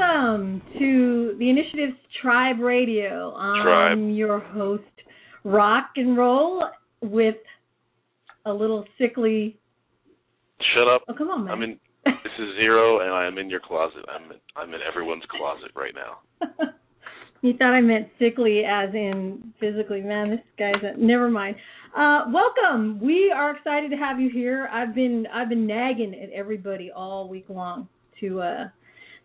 Welcome to the Initiative's Tribe Radio. I'm Tribe. your host, Rock and Roll, with a little sickly. Shut up. Oh, come on, man. I'm in. This is zero, and I am in your closet. I'm in, I'm in everyone's closet right now. you thought I meant sickly as in physically. Man, this guy's a, never mind. Uh, welcome. We are excited to have you here. I've been I've been nagging at everybody all week long to uh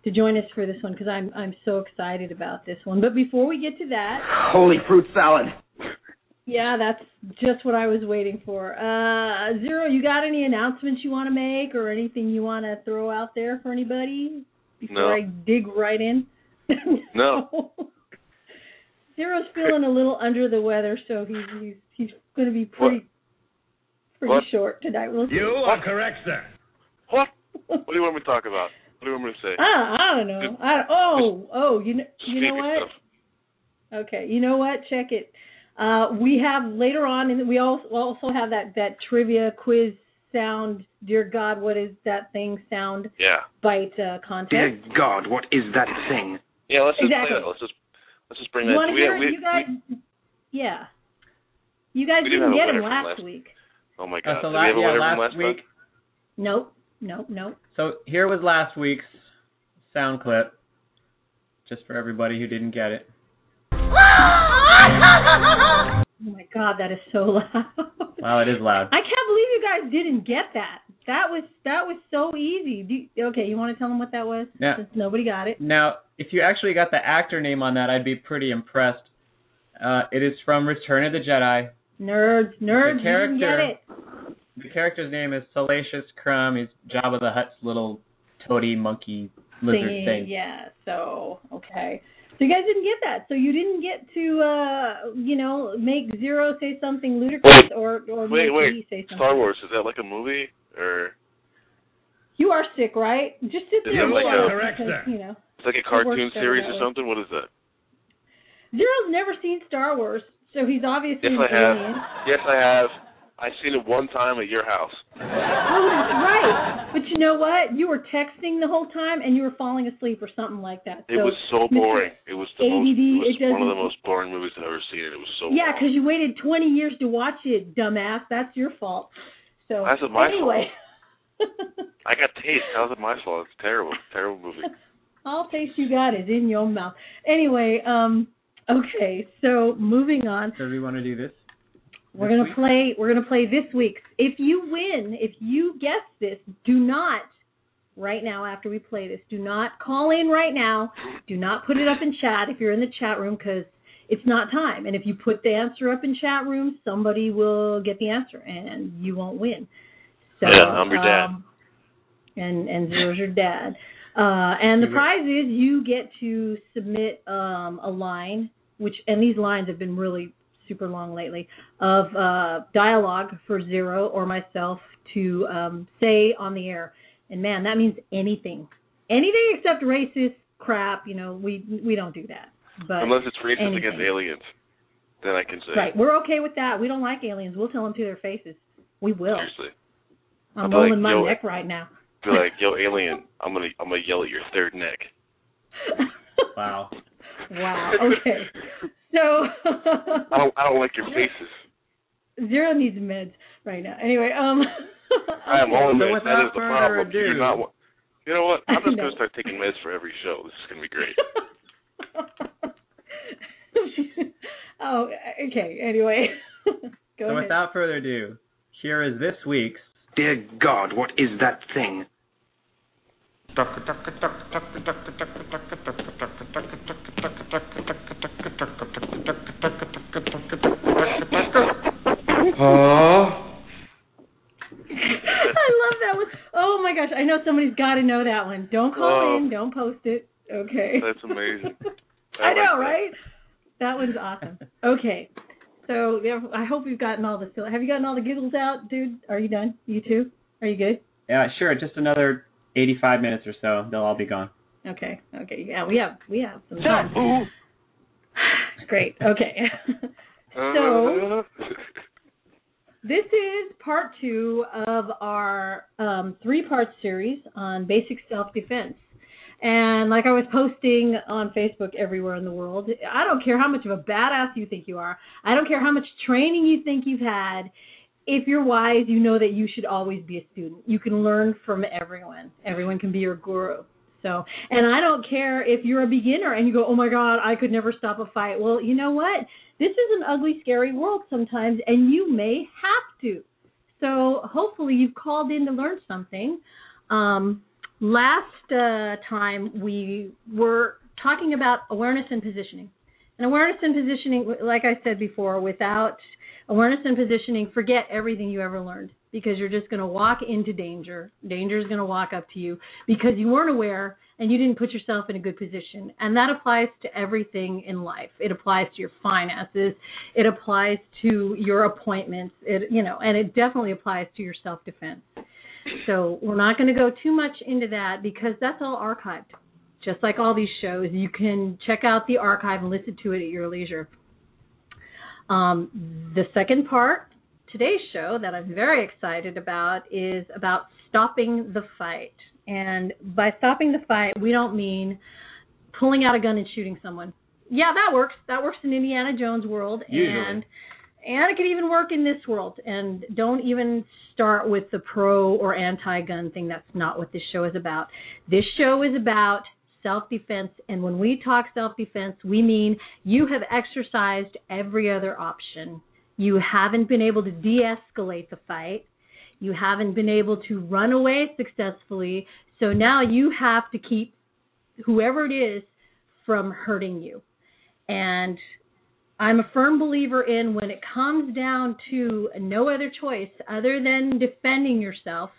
to join us for this one because I'm I'm so excited about this one. But before we get to that, Holy fruit salad. yeah, that's just what I was waiting for. Uh, Zero, you got any announcements you want to make or anything you want to throw out there for anybody before No. I dig right in? No. Zero's feeling a little under the weather, so he's he's he's going to be pretty pretty What? short tonight. We'll see. You are correct, sir. What? What do you want me to talk about? What do you want me to say? Ah, I don't know. Good. I oh oh you know you know what? stuff. Okay, you know what? Check it. Uh, we have later on, and we also also have that that trivia quiz sound. Dear God, what is that thing? Sound Yeah. bite uh, contest. Dear God, what is that thing? Yeah. Let's just Exactly. play that. Let's just let's just bring you that. want to we, hear? we, you guys, yeah. You guys We do didn't get him last, last- week. we, oh my God. so Did la- we have a yeah, last from last week. time? Nope, nope, nope. So here was last week's sound clip, just for everybody who didn't get it. Oh my God, that is so loud. Wow, it is loud. I can't believe you guys didn't get that. That was that was so easy. You, okay, you want to tell them what that was? Yeah. Since nobody got it. Now, if you actually got the actor name on that, I'd be pretty impressed. Uh, it is from Return of the Jedi. Nerds, nerds, you didn't get character- it. The character's name is Salacious Crumb. He's Jabba the Hutt's little toady monkey lizard Thingy, thing. Yeah. So okay. So you guys didn't get that. So you didn't get to uh you know make Zero say something ludicrous or or Wait, make wait. say something. Star Wars is that like a movie or You are sick, right? Just sit Is there it and like a- Correct, because, you know. it's like a cartoon series or something? What is that? Zero's never seen Star Wars, so he's obviously Yes, I have. Yes, I have. I've seen it one time at your house. Oh, that's right. But you know what? You were texting the whole time and you were falling asleep or something like that. So, It was so Mr. boring. It was the most. It was it one of the most boring movies I've ever seen. and It was so. Yeah, because you waited 20 years to watch it, dumbass. That's your fault. So That's not my anyway. I got taste. How's it my fault? It's terrible. Terrible movie. All taste you got is in your mouth. Anyway, um, okay. So moving on. So do we want to do this? We're gonna week? play. We're gonna play this week's. If you win, if you guess this, do not right now after we play this. Do not call in right now. Do not put it up in chat if you're in the chat room because it's not time. And if you put the answer up in chat room, somebody will get the answer and you won't win. So, Yeah, I'm your dad. um, and and zero's your dad. Uh, and the prize is you get to submit um, a line, which and these lines have been really super long lately of uh, dialogue for Zero or myself to um, say on the air. And man, that means anything, anything except racist crap. You know, we we don't do that. But Unless it's racist against aliens, then I can say. right, we're okay with that. We don't like aliens. We'll tell them to their faces. We will. Seriously. I'm I'll like, rolling my yo, neck right now. Be like, yo, alien, I'm gonna, I'm gonna yell at your third neck. Wow. Wow. Okay. So I don't, I don't like your faces. Zero needs meds right now. Anyway, um. I am okay. on So meds. That without the problem. ado- You're not. You know what? I'm just gonna start taking meds for every show. This is gonna be great. oh, okay. Anyway, go So ahead. without further ado, here is this week's Dear God, what is that thing? I love that one. Oh my gosh, I know somebody's got to know that one. Don't call Oh. in. Don't post it. Okay. That's amazing. I I like know, that. right? That one's awesome. Okay. So yeah, I hope you've gotten all the. Have you gotten all the giggles out, dude? Are you done? You too? Are you good? Yeah, sure. Just another 85 minutes or so. They'll all be gone. Okay. Okay. Yeah, we have we have some time. Great. Okay. so Uh, this is part two of our um, three-part series on basic self-defense, And like I was posting on Facebook everywhere in the world, I don't care how much of a badass you think you are. I don't care how much training you think you've had. If you're wise, you know that you should always be a student. You can learn from everyone. Everyone can be your guru. So, and I don't care if you're a beginner and you go, "Oh my god, I could never stop a fight." Well, you know what? This is an ugly, scary world sometimes and you may have to. So, hopefully you've called in to learn something. Um last uh, time we were talking about awareness and positioning. And awareness and positioning, like I said before, without awareness and positioning, forget everything you ever learned because you're just going to walk into danger. Danger is going to walk up to you because you weren't aware and you didn't put yourself in a good position. And that applies to everything in life. It applies to your finances. It applies to your appointments. It, you know, and it definitely applies to your self-defense. So we're not going to go too much into that because that's all archived. Just like all these shows, you can check out the archive and listen to it at your leisure. Um, the second part, today's show, that I'm very excited about is about stopping the fight. And by stopping the fight, we don't mean pulling out a gun and shooting someone. Yeah, that works. That works in Indiana Jones world. Usually. And and it could even work in this world. And don't even start with the pro or anti gun thing. That's not what this show is about. This show is about self defense. And when we talk self defense, we mean you have exercised every other option. You haven't been able to de escalate the fight. You haven't been able to run away successfully. So now you have to keep whoever it is from hurting you. And I'm a firm believer in when it comes down to no other choice other than defending yourself,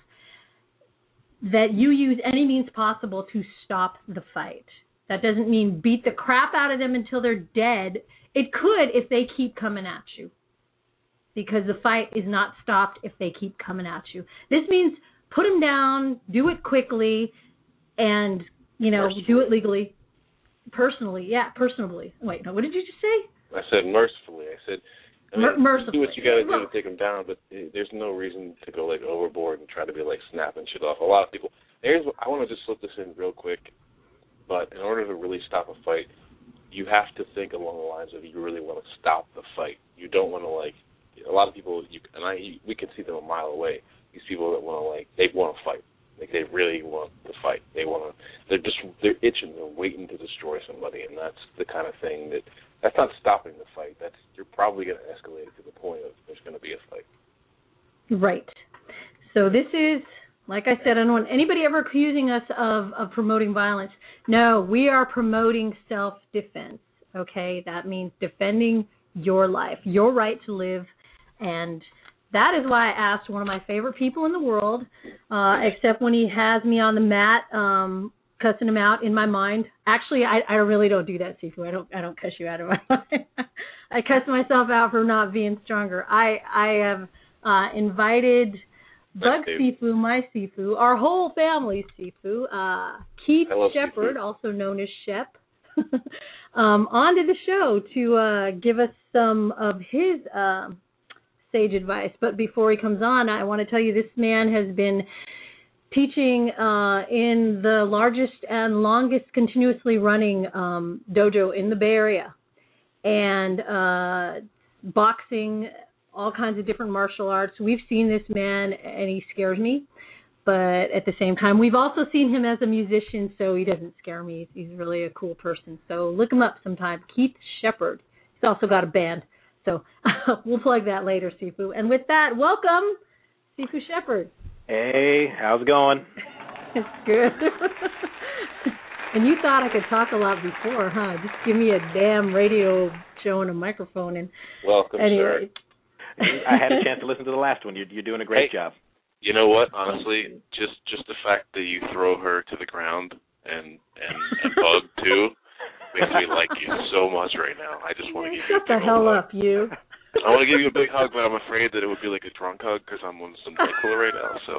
that you use any means possible to stop the fight. That doesn't mean beat the crap out of them until they're dead. It could if they keep coming at you. Because the fight is not stopped if they keep coming at you. This means put them down, do it quickly, and, you know, do it legally. Personally, yeah, personally. Wait, no, what did you just say? I said mercifully. I said, I mean, mercifully. do what you got to do to take them down, but there's no reason to go like overboard and try to be like snapping shit off. A lot of people. Here's what I want to just slip this in real quick. But in order to really stop a fight, you have to think along the lines of you really want to stop the fight. You don't want to like. A lot of people, you and I, we can see them a mile away. These people that want to like, they want to fight. Like they really want the fight. They want to. They're just they're itching. They're waiting to destroy somebody, and that's the kind of thing that that's not stopping the fight. That's you're probably going to escalate it to the point of there's going to be a fight. Right. So this is, like I said, I don't want anybody ever accusing us of, of promoting violence. No, we are promoting self defense. Okay, that means defending your life, your right to live, and that is why I asked one of my favorite people in the world, uh, except when he has me on the mat, um, cussing him out in my mind. Actually, I, I really don't do that, Sifu. I don't I don't cuss you out of my mind. I cuss myself out for not being stronger. I I have uh, invited Bug Sifu, my Sifu, our whole family Sifu, uh, Keith Sheppard, also known as Shep, um, onto the show to uh, give us some of his um sage advice. But before he comes on, I want to tell you this man has been teaching uh, in the largest and longest continuously running um, dojo in the Bay Area, and uh, boxing, all kinds of different martial arts. We've seen this man, and he scares me. But at the same time, we've also seen him as a musician, so he doesn't scare me. He's really a cool person. So look him up sometime. Keith Sheppard. He's also got a band. So we'll plug that later, Sifu. And with that, welcome, Sifu Sheppard. Hey, how's it going? It's good. and you thought I could talk a lot before, huh? Just give me a damn radio show and a microphone and Welcome, anyway. I had a chance to listen to the last one. You're, you're doing a great Hey. job. You know what? Honestly, just just the fact that you throw her to the ground and and, and bug too makes me like you so much right now. I just want to get you Shut the hell old up, you. Hug. I want to give you a big hug, but I'm afraid that it would be like a drunk hug because I'm on some Nyquil right now. So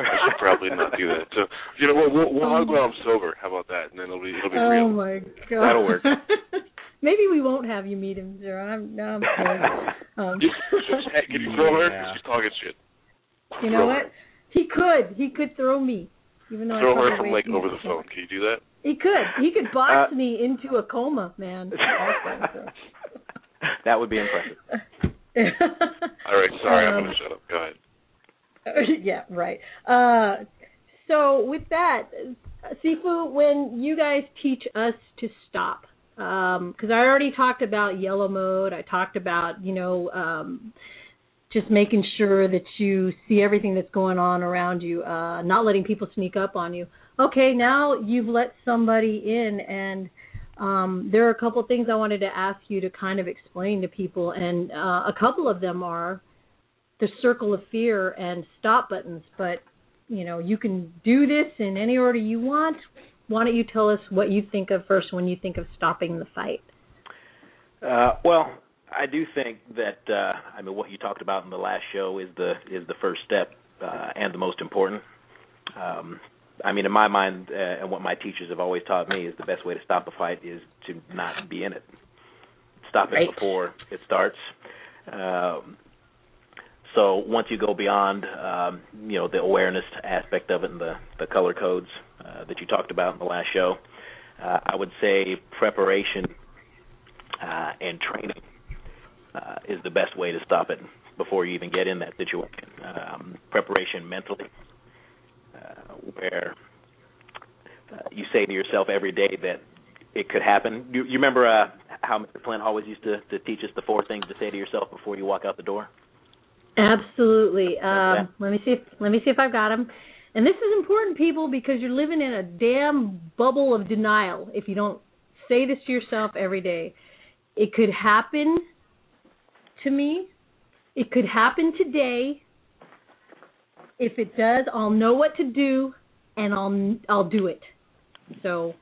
I should probably not do that. So you know what? We'll, we'll hug when I'm sober. How about that? And then it'll be it'll be real. Oh real. my god. That'll work. Maybe we won't have you meet him, Zero. I'm no, I'm kidding. Um, Just, just, hey, can you throw her? Yeah. She's talking shit. you know throw what? He could. He could throw me. Even though Throw I her from like over the phone. Can you do that? He could. He could box Uh, me into a coma, man. that would be impressive. All right, sorry, I'm Um, gonna shut up. Go ahead. yeah, right. Uh, so with that, Sifu, when you guys teach us to stop, because I already talked about yellow mode, I talked about you know um, just making sure that you see everything that's going on around you, uh, not letting people sneak up on you. Okay, now you've let somebody in, and um, there are a couple things I wanted to ask you to kind of explain to people, and uh, a couple of them are the circle of fear and stop buttons, but you know, you can do this in any order you want. Why don't you tell us what you think of first when you think of stopping the fight? Uh, well, I do think that uh, I mean what you talked about in the last show is the is the first step uh, and the most important. Um, I mean, in my mind, uh, and what my teachers have always taught me is the best way to stop a fight is to not be in it. Stop it Right. before it starts. Um, so once you go beyond, um, you know, the awareness aspect of it and the the color codes uh, that you talked about in the last show, uh, I would say preparation uh, and training uh, is the best way to stop it before you even get in that situation. Um, preparation mentally, uh, where uh, you say to yourself every day that it could happen. You, you remember uh, how Mr. Flint always used to, to teach us the four things to say to yourself before you walk out the door? Absolutely. Um, let me see. If, let me see if I've got them. And this is important, people, because you're living in a damn bubble of denial if you don't say this to yourself every day. It could happen to me. It could happen today. If it does, I'll know what to do, and I'll I'll do it. So,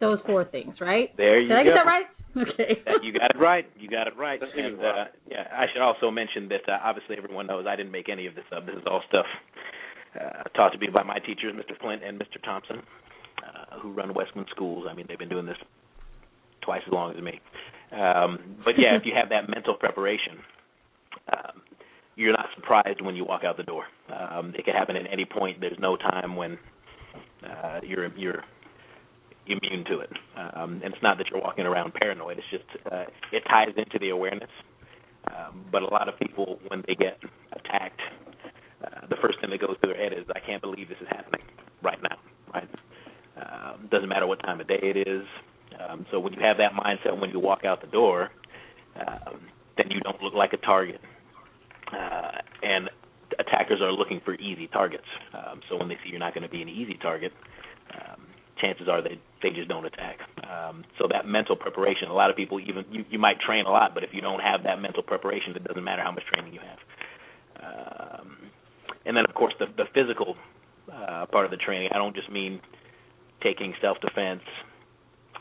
those four things, right? There you Did I go. get that right? Okay. You got it right. You got it right. That's a good And uh, yeah, I should also mention that uh, obviously everyone knows I didn't make any of this up. This is all stuff uh, taught to me by my teachers, Mr. Flint and Mr. Thompson, uh, who run Westwind Schools. I mean, they've been doing this twice as long as me. Um, but yeah, if you have that mental preparation, um, you're not surprised when you walk out the door. Um, it can happen at any point. There's no time when uh, you're you're immune to it. Um, and it's not that you're walking around paranoid. It's just uh, it ties into the awareness. Um, but a lot of people, when they get attacked, uh, the first thing that goes through their head is, "I can't believe this is happening right now." Right? Um, doesn't matter what time of day it is. Um, so when you have that mindset when you walk out the door, um, then you don't look like a target. Uh, and attackers are looking for easy targets. Um, so when they see you're not going to be an easy target, um, chances are they they just don't attack. Um, so that mental preparation, a lot of people even you, you might train a lot, but if you don't have that mental preparation, it doesn't matter how much training you have. Um, and then of course the the physical uh, part of the training. I don't just mean taking self defense.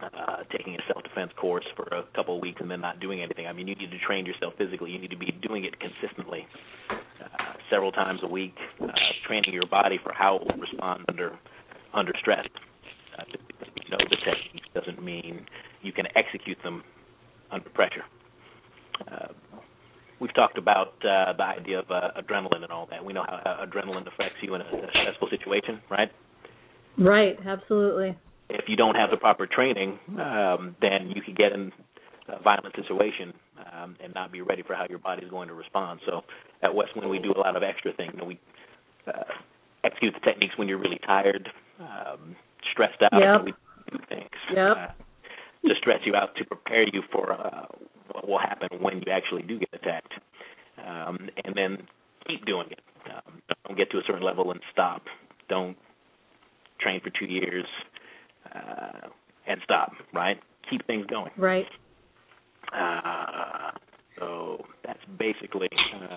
Uh, taking a self-defense course for a couple of weeks and then not doing anything. I mean, you need to train yourself physically. You need to be doing it consistently, uh, several times a week, uh, training your body for how it will respond under under stress. Uh, you know the techniques doesn't mean you can execute them under pressure. Uh, we've talked about uh, the idea of uh, adrenaline and all that. We know how uh, adrenaline affects you in a, a stressful situation, right? Right. Absolutely. If you don't have the proper training, um, then you could get in a violent situation um, and not be ready for how your body is going to respond. So at Westwind, we do a lot of extra things. You know, we uh, execute the techniques when you're really tired, um, stressed out. Yep. We do things Yep. uh, to stress you out to prepare you for uh, what will happen when you actually do get attacked, um, and then keep doing it. Um, don't get to a certain level and stop. Don't train for two years uh, and stop. Right? Keep things going. Right. Uh, so that's basically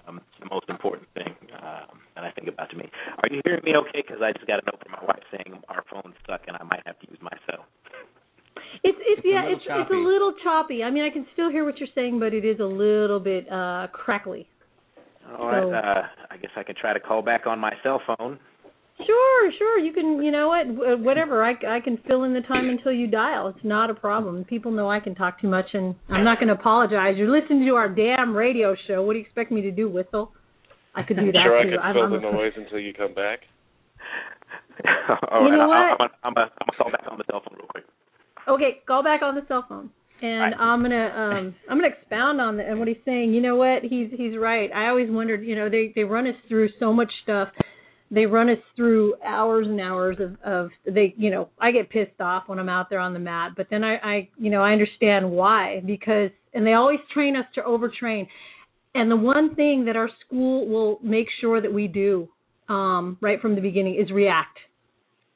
um, the most important thing um, that I think about to me. Are you hearing me okay? Because I just got a note from my wife saying our phone's stuck and I might have to use my cell. It's it's, It's yeah, little it's it's a little choppy. I mean, I can still hear what you're saying, but it is a little bit uh crackly. All right. So- Uh, I guess I can try to call back on my cell phone. Sure, sure. You can, you know what, whatever. I I can fill in the time until you dial. It's not a problem. People know I can talk too much, and I'm not going to apologize. You're listening to our damn radio show. What do you expect me to do? Whistle? I could do that sure, I too. can I'm, fill I'm the noise until you come back. All You right, know I- what? I'm, I'm, I'm, I'm gonna call back on the cell phone real quick. Okay, call back on the cell phone. And Right. I'm gonna um I'm gonna expound on the, and what he's saying. You know what? He's he's right. I always wondered. You know, they they run us through so much stuff. They run us through hours and hours of of they. You know, I get pissed off when I'm out there on the mat, but then I I you know I understand why because and they always train us to overtrain. And the one thing that our school will make sure that we do um, right from the beginning is react.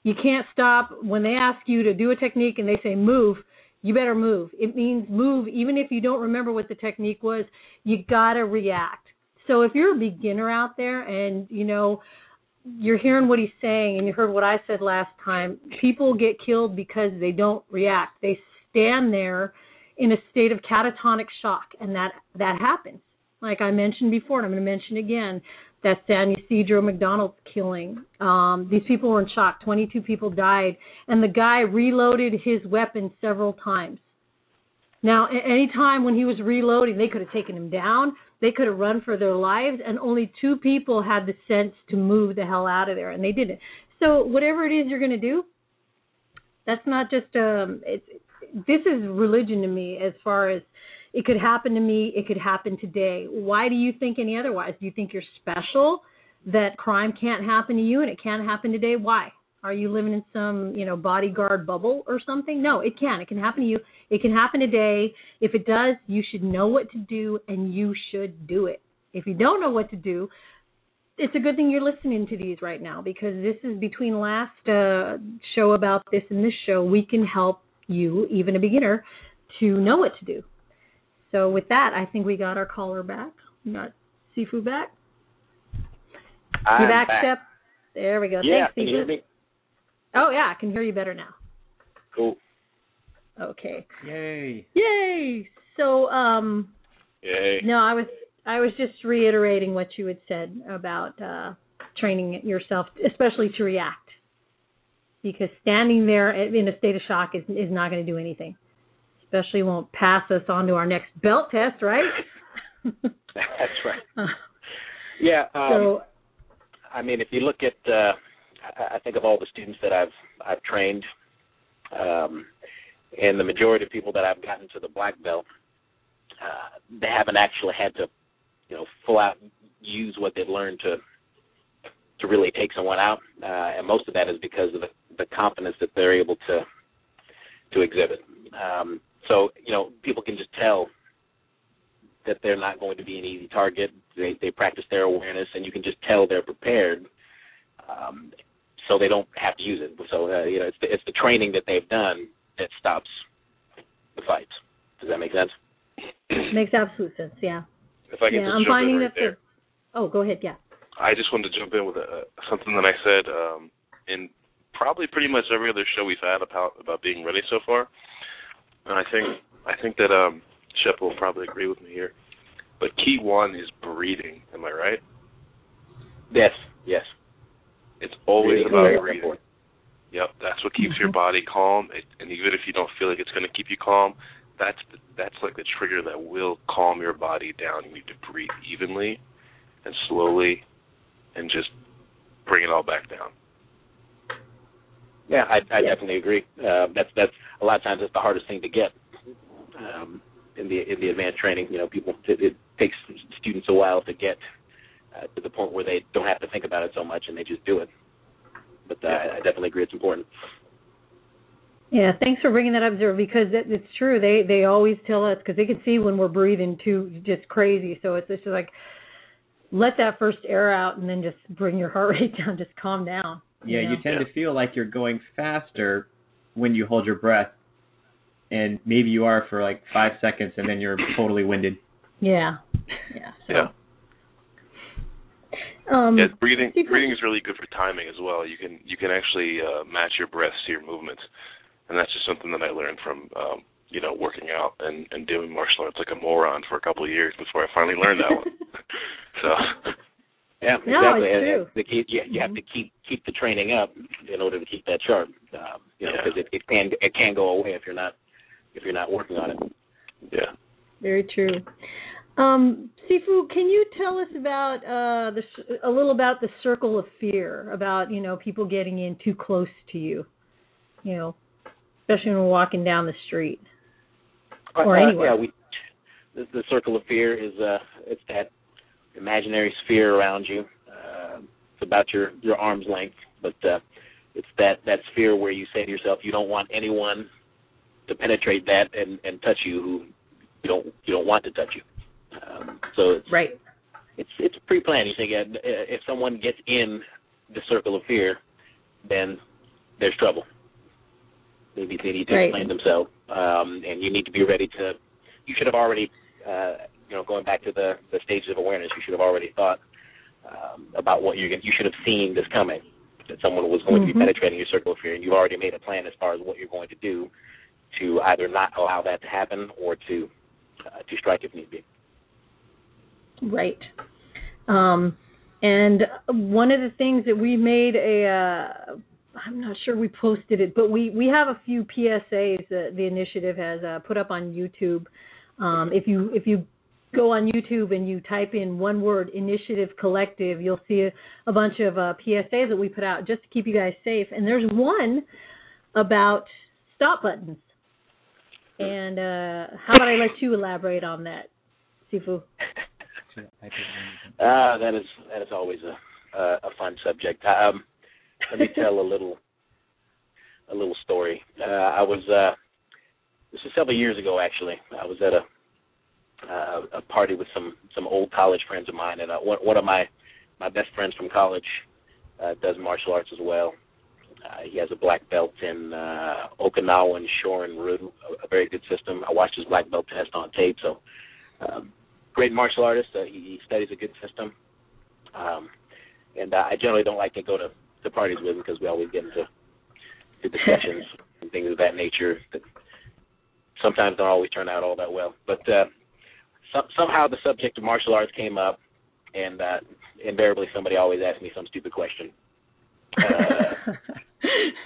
You can't stop when they ask you to do a technique and they say move. You better move. It means move, even if you don't remember what the technique was. You gotta react. So if you're a beginner out there and you know you're hearing what he's saying and you heard what I said last time, people get killed because they don't react. They stand there in a state of catatonic shock, and that that happens. Like I mentioned before, and I'm going to mention again, that San Ysidro McDonald's killing. Um, these people were in shock. 22 people died, and the guy reloaded his weapon several times. Now, any time when he was reloading, they could have taken him down. They could have run for their lives, and only two people had the sense to move the hell out of there, and they didn't. So, whatever it is you're going to do, that's not just um. It's this is religion to me as far as it could happen to me, it could happen today. Why do you think any otherwise? Do you think you're special that crime can't happen to you and it can't happen today? Why? Are you living in some, you know, bodyguard bubble or something? No, it can. It can happen to you. It can happen today. If it does, you should know what to do and you should do it. If you don't know what to do, it's a good thing you're listening to these right now because this is between last uh, show about this and this show. We can help you, even a beginner, to know what to do. So with that, I think we got our caller back. We got Sifu back. I'm you back, back. Shep? There we go. Yeah, Thanks, can you hear Sifu. Me? Oh yeah, I can hear you better now. Cool. Okay. Yay. Yay. So um Yay. no, I was I was just reiterating what you had said about uh training yourself especially to react. Because standing there in a state of shock is is not going to do anything. Especially won't pass us on to our next belt test, right? That's right. Yeah. Um, so I mean, if you look at, uh, I think of all the students that I've I've trained, um, and the majority of people that I've gotten to the black belt, uh, they haven't actually had to, you know, full out use what they've learned to to really take someone out, uh, and most of that is because of the, the confidence that they're able to to exhibit. Um, so you know, people can just tell that they're not going to be an easy target. They they practice their awareness, and you can just tell they're prepared, um, so they don't have to use it. So uh, you know, it's the, it's the training that they've done that stops the fights. Does that make sense? makes absolute sense, yeah. If I can yeah, just I'm jump finding in right that there. the Oh, go ahead, yeah. I just wanted to jump in with uh something that I said um, in probably pretty much every other show we've had about about being ready so far, and I think I think that um, Shep will probably agree with me here. But key one is breathing. Am I right? Yes. Yes. It's always Breathing about breathing. Yep, that's what keeps your body calm. It, and even if you don't feel like it's going to keep you calm, that's the, that's like the trigger that will calm your body down. You need to breathe evenly and slowly, and just bring it all back down. Yeah, I, I Yeah. definitely agree. Uh, that's that's a lot of times it's the hardest thing to get um, in the in the advanced training. You know, people it, it takes students a while to get uh, to the point where they don't have to think about it so much and they just do it. But uh, I definitely agree it's important. Yeah, thanks for bringing that up, Zero, because it, it's true. They they always tell us because they can see when we're breathing too just crazy. So it's just like let that first air out and then just bring your heart rate down. Just calm down. Yeah, know? you tend to feel like you're going faster when you hold your breath, and maybe you are for like five seconds, and then you're totally winded. Yeah, yeah. So. Yeah. Um, yeah, breathing Steve, breathing is really good for timing as well. You can you can actually uh, match your breaths to your movements, and that's just something that I learned from um, you know working out and and doing martial arts like a moron for a couple of years before I finally learned that one. so Yeah, No, exactly. it's And- true. and the key, you, you have to keep keep the training up in order to keep that sharp. Um, you know, Yeah. because it, it can it can go away if you're not if you're not working on it. yeah, Very true. Um, Sifu, can you tell us about uh, the a little about the circle of fear? About you know people getting in too close to you, you know, especially when we're walking down the street or uh, anywhere. Yeah, we the, the circle of fear is uh it's that imaginary sphere around you. Uh, it's about your your arm's length, but uh, it's that that sphere where you say to yourself, you don't want anyone to penetrate that and and touch you who you don't you don't want to touch you. Um, so it's right. it's it's pre-planned. You think uh, if someone gets in the circle of fear, then there's trouble. Maybe they need to Right. explain themselves, um, and you need to be ready to. You should have already, uh, you know, going back to the the stages of awareness. You should have already thought um, about what you're going. You should have seen this coming. That someone was going to Mhm. be penetrating your circle of fear, and you've already made a plan as far as what you're going to do to either not allow that to happen or to uh, to strike if need be. Right. Um, and one of the things that we made a, uh, I'm not sure we posted it, but we, we have a few PSAs that the initiative has uh, put up on YouTube. Um, if you if you go on YouTube and you type in one word Initiative Collective, you'll see a, a bunch of uh, PSAs that we put out just to keep you guys safe. And there's one about stop buttons. And uh, how about I let you elaborate on that, Sifu? Ah, that is that is always a a, a fun subject. Um, let me tell a little a little story. Uh, I was uh, this was several years ago actually. I was at a uh, a party with some some old college friends of mine, and uh, one one of my my best friends from college uh, does martial arts as well. Uh, he has a black belt in uh, Okinawan Shorin Ryu, a, a very good system. I watched his black belt test on tape, so um, great martial artist. Uh, he, he studies a good system, um, and uh, I generally don't like to go to, to parties with him because we always get into to discussions and things of that nature that sometimes don't always turn out all that well. But uh, some, somehow the subject of martial arts came up, and uh, invariably somebody always asks me some stupid question. Uh,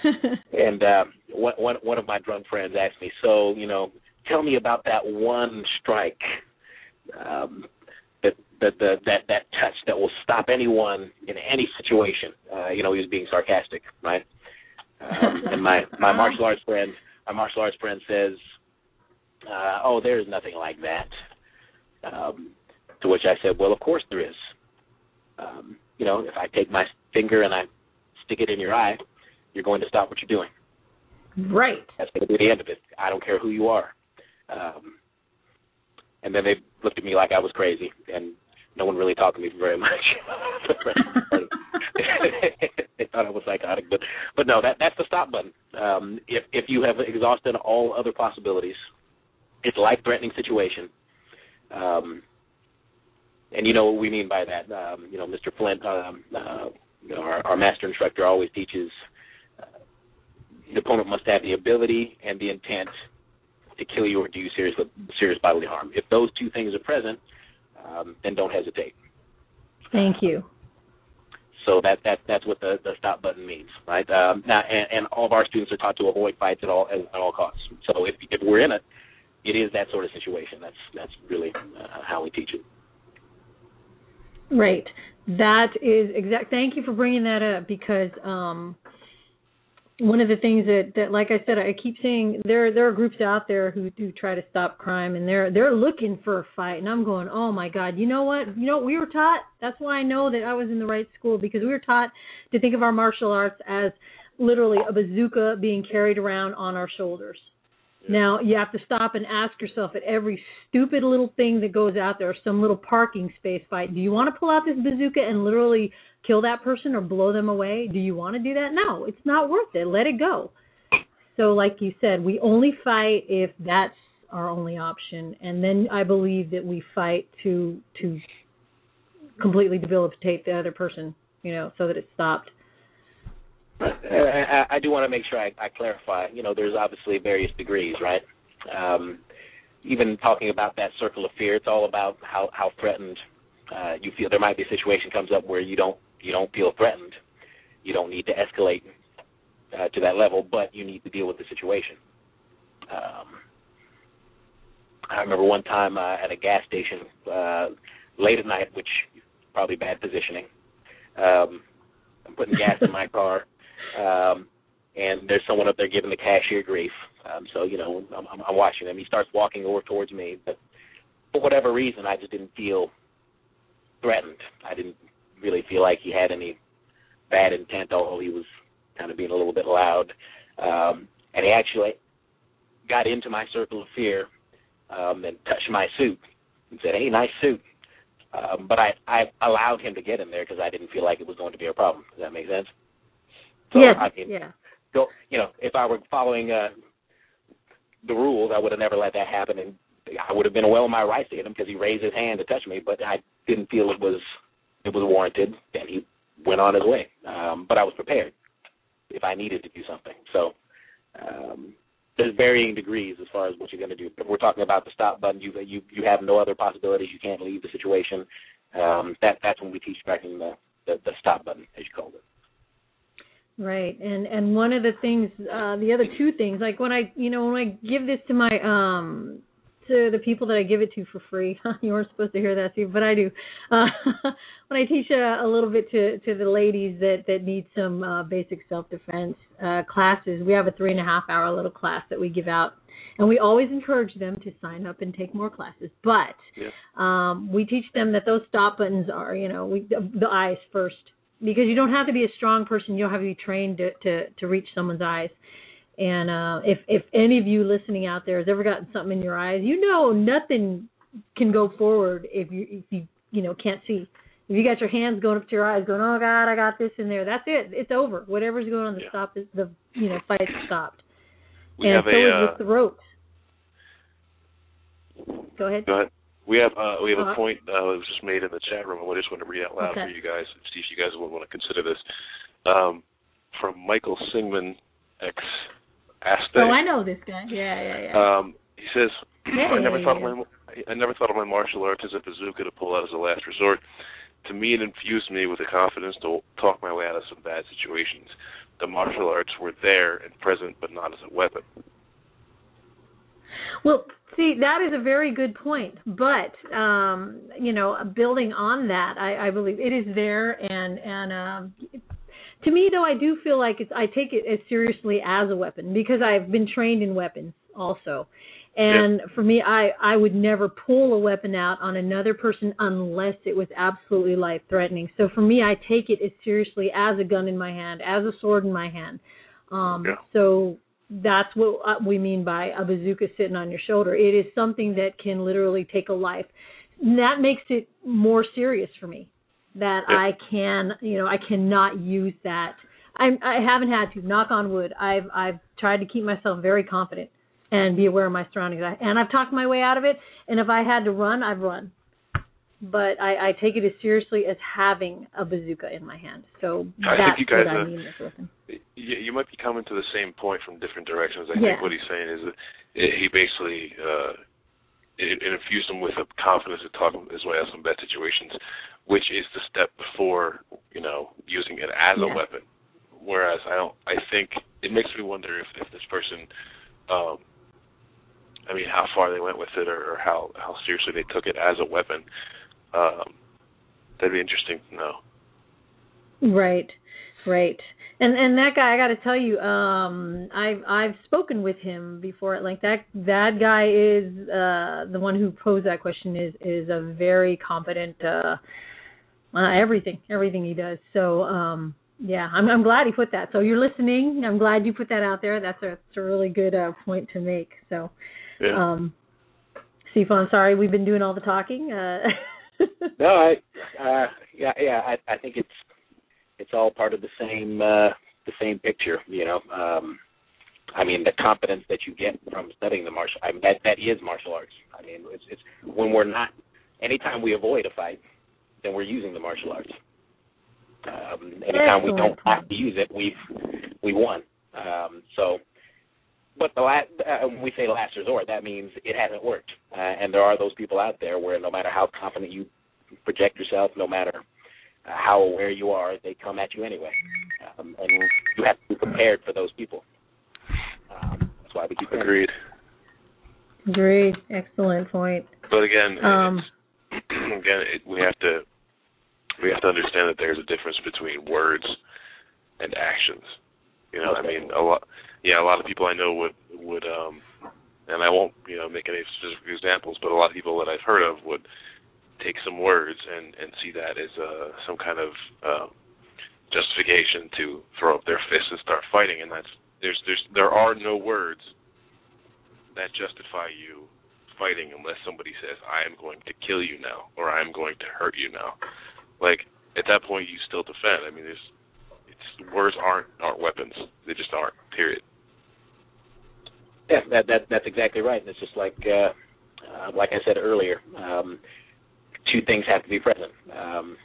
and uh, one, one one of my drunk friends asked me, "So, you know, tell me about that one strike, um, that that that that that touch that will stop anyone in any situation." Uh, you know, he was being sarcastic, right? Um, and my my martial arts friend, my martial arts friend says, uh, "Oh, there's nothing like that." Um, to which I said, "Well, of course there is. Um, you know, if I take my finger and I stick it in your eye, you're going to stop what you're doing. right. That's going to be the end of it. I don't care who you are. Um, and then they looked at me like I was crazy, and no one really talked to me very much. they thought I was psychotic, but but no, that that's the stop button. Um, if if you have exhausted all other possibilities, it's life-threatening situation. Um, and you know what we mean by that. Um, you know, Mr. Flint, um, uh, our, our master instructor always teaches uh, the opponent must have the ability and the intent to kill you or do you serious serious bodily harm. If those two things are present, um, then don't hesitate. Thank you. So that that that's what the, the stop button means, right? Um, now, and, and all of our students are taught to avoid fights at all at all costs. So if if we're in it, it is that sort of situation. That's that's really uh, how we teach it. Right. That is exact. Thank you for bringing that up because um, one of the things that, that, like I said, I keep saying there there are groups out there who do try to stop crime and they're they're looking for a fight, and I'm going, oh my God, you know what? You know what we were taught. That's why I know that I was in the right school because we were taught to think of our martial arts as literally a bazooka being carried around on our shoulders. Now you have to stop and ask yourself at every stupid little thing that goes out there, some little parking space fight. Do you want to pull out this bazooka and literally kill that person or blow them away? Do you want to do that? No, it's not worth it. Let it go. So, like you said, we only fight if that's our only option, and then I believe that we fight to to completely debilitate the other person, you know, so that it's stopped. Uh, I, I do want to make sure I, I clarify. You know, there's obviously various degrees, right? Um, even talking about that circle of fear, it's all about how how threatened uh, you feel. There might be a situation comes up where you don't you don't feel threatened. You don't need to escalate uh, to that level, but you need to deal with the situation. Um, I remember one time uh, at a gas station uh, late at night, which probably bad positioning. Um, I'm putting gas in my car, um, and there's someone up there giving the cashier grief. Um, so you know, I'm, I'm, I'm watching him. He starts walking over towards me, but for whatever reason, I just didn't feel threatened. I didn't really feel like he had any bad intent, although he was kind of being a little bit loud. Um, and he actually got into my circle of fear um, and touched my suit and said, "Hey, nice suit." Um, but I I allowed him to get in there because I didn't feel like it was going to be a problem. Does that make sense? So, yes. I mean, yeah. go. You know, if I were following uh, the rules, I would have never let that happen, and I would have been well in my rights to hit him because he raised his hand to touch me. But I didn't feel it was it was warranted, and he went on his way. Um, but I was prepared if I needed to do something. So um, there's varying degrees as far as what you're going to do. If we're talking about the stop button, you you you have no other possibilities. You can't leave the situation. Um, that that's when we teach practicing the, the the stop button, as you called it. Right. And and one of the things uh the other two things, like when I you know, when I give this to my um to the people that I give it to for free. you weren't supposed to hear that, Steve, but I do. Uh, when I teach a, a little bit to to the ladies that that need some uh, basic self defense uh, classes, we have a three and a half hour little class that we give out, and we always encourage them to sign up and take more classes. But Yeah. um, we teach them that those stop buttons are, you know, we the eyes first because you don't have to be a strong person. You don't have to be trained to to, to reach someone's eyes. And uh, if if any of you listening out there has ever gotten something in your eyes, you know nothing can go forward if you if you you know can't see. If you got your hands going up to your eyes, going, oh God, I got this in there. That's it. It's over. Whatever's going on the Yeah. stop is the you know fight stopped. We and have so a is uh, with the ropes. Go ahead. Go ahead. We have uh, we have Uh, a point uh, that was just made in the chat room, and I just want to read out loud Okay. for you guys, see if you guys would want to consider this. Um, from Michael Singman, ex Oh, I know this guy. Yeah, yeah, yeah. Um, he says, Yeah, I never yeah, thought yeah. of my I never thought of my martial arts as a bazooka to pull out as a last resort. To me, it infused me with the confidence to talk my way out of some bad situations. The martial arts were there and present, but not as a weapon. Well, see, that is a very good point. But um, you know, building on that, I, I believe it is there, and and um, to me, though, I do feel like it's. I take it as seriously as a weapon because I've been trained in weapons also. And for me, I I would never pull a weapon out on another person unless it was absolutely life threatening. So for me, I take it as seriously as a gun in my hand, as a sword in my hand. Um, Yeah. So that's what uh, we mean by a bazooka sitting on your shoulder. It is something that can literally take a life. And that makes it more serious for me. That Yeah. I can, you know, I cannot use that. I'm, I haven't had to. Knock on wood. I've I've tried to keep myself very confident and be aware of my surroundings. I, and I've talked my way out of it. And if I had to run, I've run. But I, I take it as seriously as having a bazooka in my hand. So I think that's you guys, what I mean weapon. you, you might be coming to the same point from different directions. I Yeah. think what he's saying is that it, he basically uh, it, it infused him with a confidence to talk his way out of some bad situations, which is the step before you know using it as a weapon. Whereas I don't, I think it makes me wonder if, if this person, um, I mean, how far they went with it, or, or how how seriously they took it as a weapon. Um, that'd be interesting to know. Right, right. And and that guy, I got to tell you, um, I've I've spoken with him before. Like that that guy is uh, the one who posed that question is is a very competent. Uh, uh, everything everything he does. So um, yeah, I'm I'm glad he put that. So you're listening. I'm glad you put that out there. That's a that's a really good uh, point to make. So Yeah. um, Steve, sorry we've been doing all the talking. Uh, No, I, uh, yeah, yeah, I, I think it's it's all part of the same uh, the same picture. You know, um, I mean, the confidence that you get from studying the martial, I mean, that that is martial arts. I mean, it's it's when we're not, anytime we avoid a fight, then we're using the martial arts. Um, anytime we don't have to use it, we've we won. Um, so, but the last, uh, when we say last resort, that means it hasn't worked. Uh, and there are those people out there where no matter how confident you project yourself, no matter how aware you are, they come at you anyway. Um, and you have to be prepared for those people. Um, that's why we keep doing it. Agreed. Agree. Excellent point. But again, Um, again, it, we have to we have to understand that there's a difference between words and actions. You know, I mean, a lot. Yeah, a lot of people I know would would um, and I won't you know make any specific examples, but a lot of people that I've heard of would take some words and and see that as uh, some kind of uh, justification to throw up their fists and start fighting, and that's there's there's there are no words that justify you fighting unless somebody says I am going to kill you now or I am going to hurt you now. Like at that point you still defend. I mean there's it's words aren't aren't weapons. They just aren't. Period. Yeah, that that that's exactly right. And it's just like uh, uh, like I said earlier, um, two things have to be present. Um,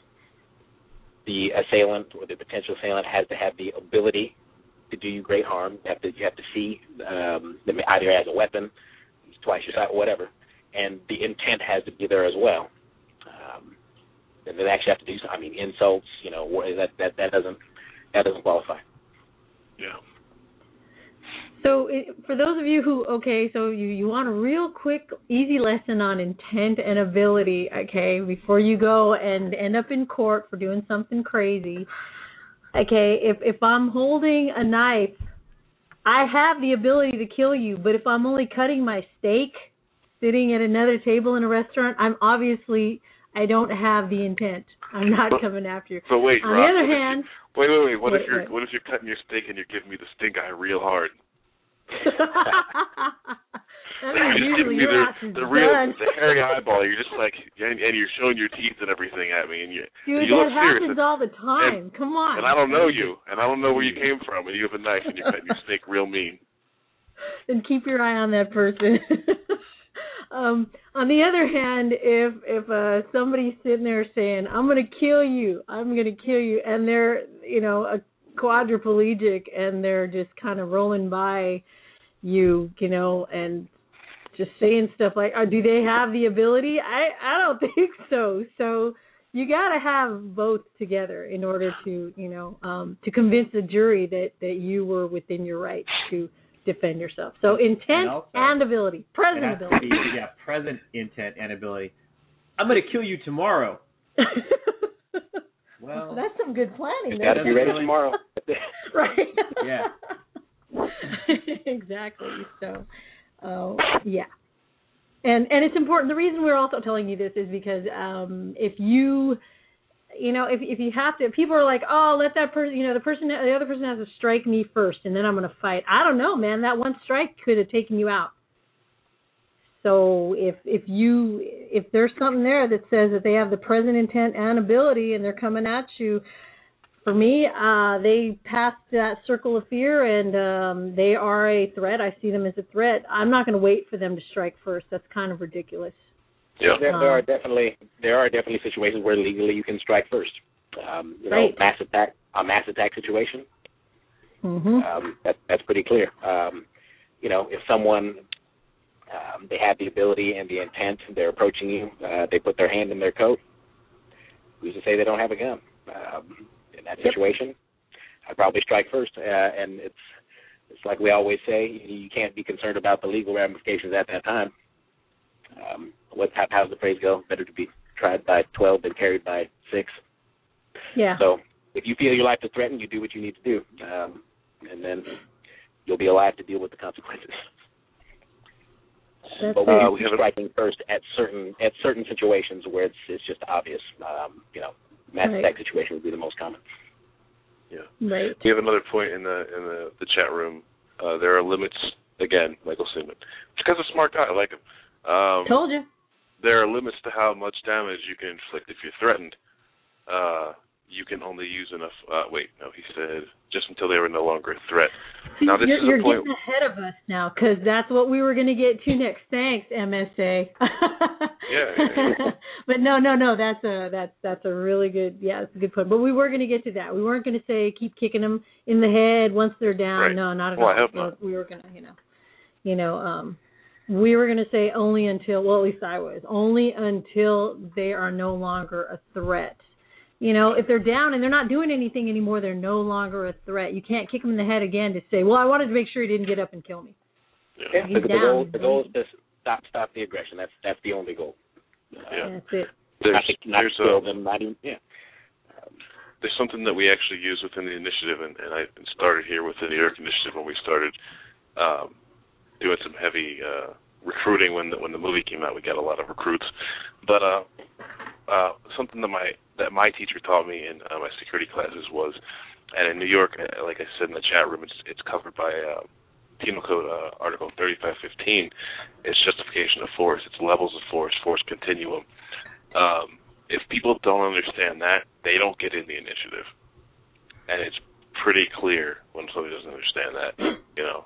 the assailant or the potential assailant has to have the ability to do you great harm. You have to you have to see um, them either as a weapon, twice your size, whatever, and the intent has to be there as well. Um, and they actually have to do. Something. I mean, insults. You know, that that that doesn't that doesn't qualify. Yeah. So it, for those of you who okay, so you you want a real quick easy lesson on intent and ability, okay, before you go and end up in court for doing something crazy. Okay, if if I'm holding a knife, I have the ability to kill you, but if I'm only cutting my steak sitting at another table in a restaurant, I'm obviously I don't have the intent. I'm not But- coming after you. But wait, On Rob, the other if you- hand, wait, wait, wait. What Wait, if you're wait. what if you're cutting your steak and you're giving me the stink eye real hard? That means You're just usually me your the, the real done. the hairy eyeball. You're just like and, and you're showing your teeth and everything at me, and you Dude, you that look serious. happens all the time. Come on. and I don't know you, and I don't know where you came from, and you have a knife and you're cutting your steak real mean. Then keep your eye on that person. um, on the other hand, if if uh somebody's sitting there saying, "I'm going to kill you. I'm going to kill you," and they're, you know, a quadriplegic and they're just kind of rolling by you, you know, and just saying stuff like, oh, "Do they have the ability?" I I don't think so. So you got to have both together in order to, you know, um to convince the jury that that you were within your rights to defend yourself. So intent And also- and ability, present ability. be yeah, present intent and ability. I'm gonna kill you tomorrow. Well, that's some good planning. You there. got to be ready tomorrow. right. Yeah. exactly. So, uh, yeah. And and it's important. The reason we're also telling you this is because um, if you, you know, if if you have to, people are like, oh, let that person, you know, the person, the other person has to strike me first, and then I'm going to fight. I don't know, man. That one strike could have taken you out. So if if you if there's something there that says that they have the present intent and ability and they're coming at you, for me, uh, they pass that circle of fear and um, they are a threat. I see them as a threat. I'm not going to wait for them to strike first. That's kind of ridiculous. Yeah. There, there are Um, definitely there are definitely situations where legally you can strike first. Um, you know, Right. mass attack a mass attack situation. hmm Um, that that's pretty clear. Um, you know, if someone um, they have the ability and the intent, they're approaching you, uh, they put their hand in their coat. Who's to say they don't have a gun? Um, in that Yep. situation, I'd probably strike first. Uh, and it's it's like we always say, you can't be concerned about the legal ramifications at that time. Um, what how, how's the phrase go? Better to be tried by twelve than carried by six. Yeah. So if you feel your life is threatened, you do what you need to do, um, and then you'll be alive to deal with the consequences. That's but we we have striking first at certain at certain situations where it's it's just obvious. Um, you know, mass Right. attack situation would be the most common. Yeah. right. We have another point in the in the, the chat room. Uh, there are limits again, Michael Sigmund. Because a smart guy, I like him. Um, Told you. there are limits to how much damage you can inflict if you're threatened. Uh, you can only use enough. Uh, wait, no, he said just until they were no longer a threat. See, Now, this you're, is you're point- getting ahead of us now because that's what we were going to get to next. Thanks, MSA. yeah. but no, no, no. That's a that's that's a really good. Yeah, that's a good point. But we were going to get to that. We weren't going to say keep kicking them in the head once they're down. Right. No, not at Well, all. I hope We- not. We were going to, you know, you know, um, we were going to say only until. Well, at least I was only until they are no longer a threat. You know, if they're down and they're not doing anything anymore, they're no longer a threat. You can't kick them in the head again to say, "Well, I wanted to make sure he didn't get up and kill me." Yeah. Yeah, the, the down, goal the goal is to stop stop the aggression. That's that's the only goal. Yeah. That's it. There's not to, not there's kill a them, not even yeah. Um, there's something that we actually use within the initiative, and, and I started here within the New York initiative when we started um, doing some heavy uh, recruiting when the, when the movie came out. We got a lot of recruits, but uh, uh, something that my that my teacher taught me in uh, my security classes was, and in New York, uh, like I said in the chat room, it's it's covered by uh, Penal Code uh, Article 3515. It's justification of force. It's levels of force, force continuum. Um, if people don't understand that, they don't get in the initiative, and it's pretty clear when somebody doesn't understand that. You know.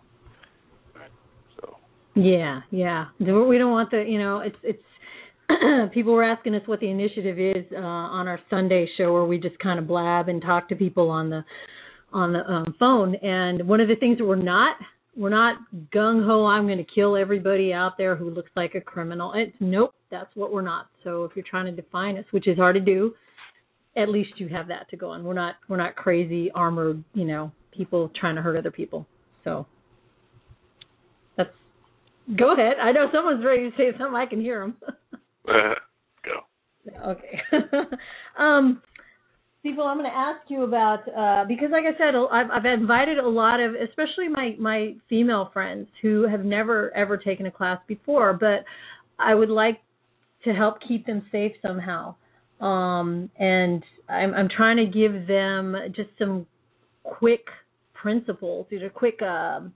So. Yeah, yeah. We don't want the, you know, it's it's. people were asking us what the initiative is uh, on our Sunday show, where we just kind of blab and talk to people on the on the um, phone. And one of the things that we're not we're not gung ho. I'm going to kill everybody out there who looks like a criminal. It's nope. That's what we're not. So if you're trying to define us, which is hard to do, at least you have that to go on. We're not we're not crazy armored, you know, people trying to hurt other people. So that's go ahead. I know someone's ready to say something. I can hear them. Go. okay. um, people, I'm going to ask you about uh, because, like I said, I've, I've invited a lot of, especially my my female friends who have never ever taken a class before, but I would like to help keep them safe somehow. Um, and I'm I'm trying to give them just some quick principles, you know, quick um,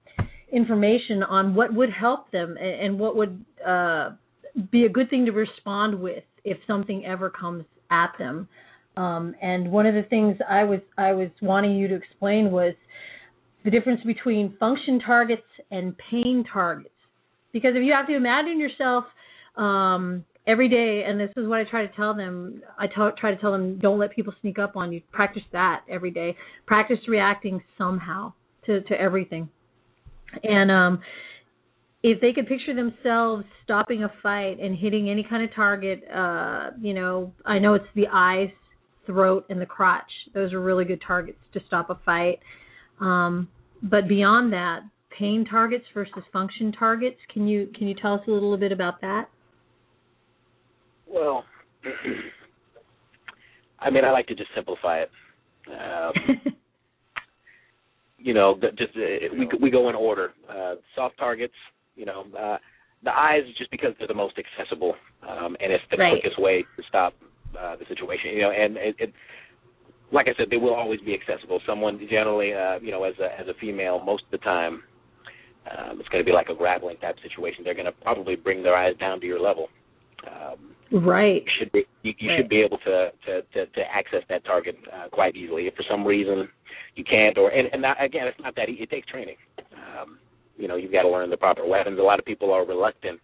information on what would help them and, and what would uh, be a good thing to respond with if something ever comes at them. Um, and one of the things I was I was wanting you to explain was the difference between function targets and pain targets. Because if you have to imagine yourself um, every day, and this is what I try to tell them, I t- try to tell them, don't let people sneak up on you. Practice that every day. Practice reacting somehow to to everything. And um, if they could picture themselves stopping a fight and hitting any kind of target, uh, you know, I know it's the eyes, throat, and the crotch. Those are really good targets to stop a fight. Um, but beyond that, pain targets versus function targets. Can you can you tell us a little bit about that? Well, I mean, I like to just simplify it. Um, you know, just uh, we we go in order. Uh, soft targets, you know, uh, the eyes just because they're the most accessible, um, and it's the Right. quickest way to stop uh, the situation. You know, and it, it, like I said, they will always be accessible. Someone generally, uh, you know, as a as a female, most of the time, um, it's going to be like a grappling type situation. They're going to probably bring their eyes down to your level. Um, right. you should be you, you Right. should be able to to to, to access that target uh, quite easily. If for some reason you can't, or and, and that, again, it's not that easy. It takes training. Um, you know, you've got to learn the proper weapons. A lot of people are reluctant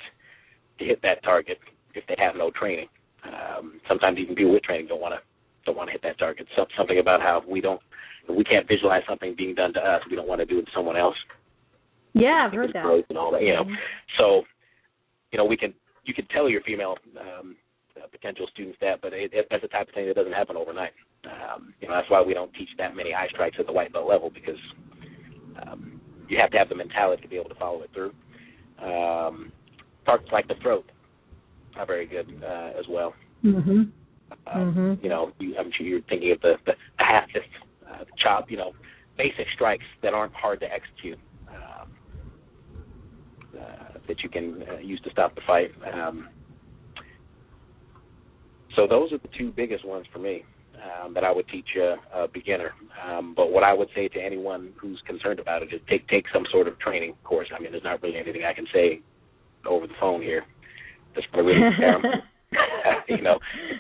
to hit that target if they have no training. Um, sometimes even people with training don't want to don't want to hit that target. Some, something about how we don't if we can't visualize something being done to us. We don't want to do it to someone else. Yeah, I've heard that. And all that, you know. So, you know, we can you can tell your female um, uh, potential students that, but it, it, that's the type of thing that doesn't happen overnight. Um, you know, that's why we don't teach that many eye strikes at the white belt level because um, you have to have the mentality to be able to follow it through. Um, targets like the throat are very good uh, as well. Mhm. Um, Mhm. You know, you, I'm sure you're thinking of the the, the half fist, uh, the chop. You know, basic strikes that aren't hard to execute. Um, uh, that you can uh, use to stop the fight. Um, so those are the two biggest ones for me um, that I would teach a, a beginner. Um, but what I would say to anyone who's concerned about it is take take some sort of training course. I mean, there's not really anything I can say over the phone here. That's to really 'em. you know,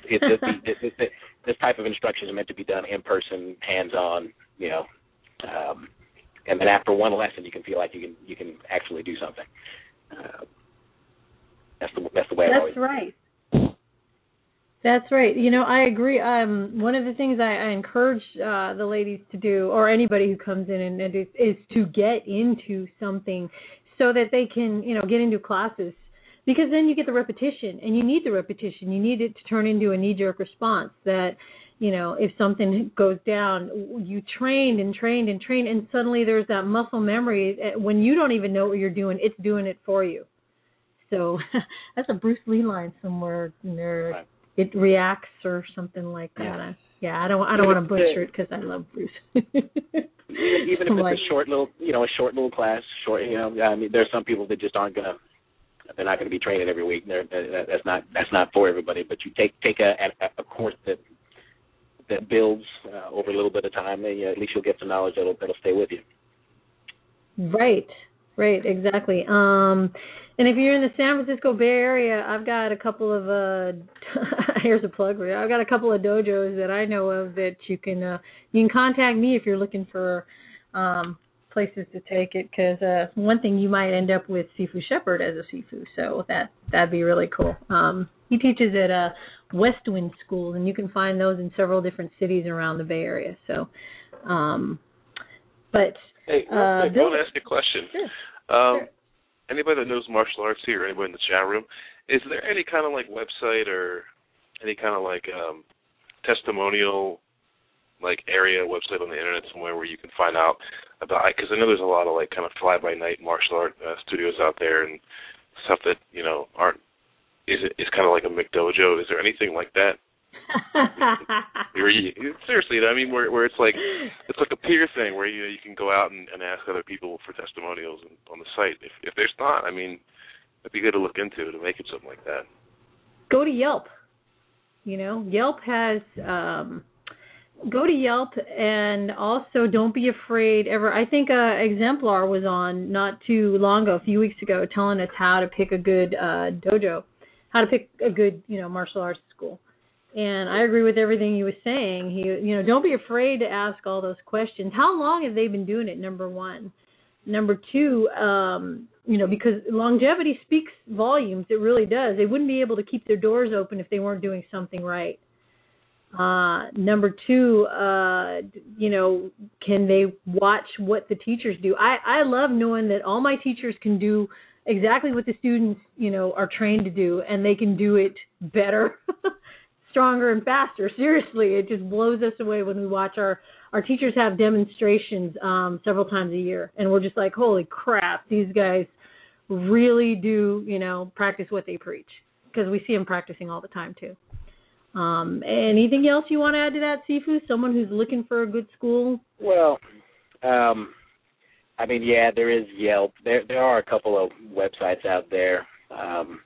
it, it, it, it, it, this type of instruction is meant to be done in person, hands on. You know, um, and then after one lesson, you can feel like you can you can actually do something. Uh, that's the that's the way I always. That's right. That's right. You know, I agree. Um, one of the things I, I encourage uh, the ladies to do, or anybody who comes in and, and is, is to get into something so that they can, you know, get into classes. Because then you get the repetition, and you need the repetition. You need it to turn into a knee-jerk response. That, you know, if something goes down, you trained and trained and trained, and suddenly there's that muscle memory. uh, When you don't even know what you're doing, it's doing it for you. So that's a Bruce Lee line somewhere in there. Right. It reacts or something like that. Yeah. Yeah, I don't I don't want to butcher it because I love Bruce. even if it's like, a short little, you know, a short little class, short, you know, I mean, there's some people that just aren't gonna, they're not gonna be training every week. They're, that's not that's not for everybody. But you take take a a, a course that that builds uh, over a little bit of time, and you, at least you'll get some knowledge that'll that'll stay with you. Right, right, exactly. Um, and if you're in the San Francisco Bay Area, I've got a couple of uh, here's a plug for you. I've got a couple of dojos that I know of that you can uh, you can contact me if you're looking for um, places to take it. Because uh, one thing you might end up with Sifu Sheppard as a Sifu, so that that'd be really cool. Um, he teaches at uh, Westwind School, and you can find those in several different cities around the Bay Area. So, um, but Hey, Uh, I want to ask you a question. Sure. Um, Sure. Anybody that knows martial arts here, or anybody in the chat room, is there any kind of like website or any kind of like um, testimonial like area website on the internet somewhere where you can find out about? Because I know there's a lot of like kind of fly by night martial art uh, studios out there and stuff that you know aren't. Is it is kind of like a McDojo? Is there anything like that? Seriously, I mean, where where it's like it's like a peer thing where you know, you can go out and, and ask other people for testimonials and, on the site. If if there's not, I mean, it'd be good to look into to make it something like that. go to Yelp. You know, Yelp has um go to Yelp and also don't be afraid ever. I think uh Exemplar was on not too long ago, a few weeks ago, telling us how to pick a good uh dojo, how to pick a good, you know, martial arts school. And I agree with everything he was saying. He you know, don't be afraid to ask all those questions. How long have they been doing it, number one? Number two, um, you know, because longevity speaks volumes, it really does. They wouldn't be able to keep their doors open if they weren't doing something right. Uh, number two, uh, you know, can they watch what the teachers do? I, I love knowing that all my teachers can do exactly what the students, you know, are trained to do, and they can do it better, stronger, and faster. Seriously, it just blows us away when we watch our our teachers have demonstrations um, several times a year, and we're just like, holy crap, these guys really do, you know, practice what they preach because we see them practicing all the time too. Um, anything else you want to add to that, Sifu? Someone who's looking for a good school? Well, um, I mean, yeah, there is Yelp. There there are a couple of websites out there. Um,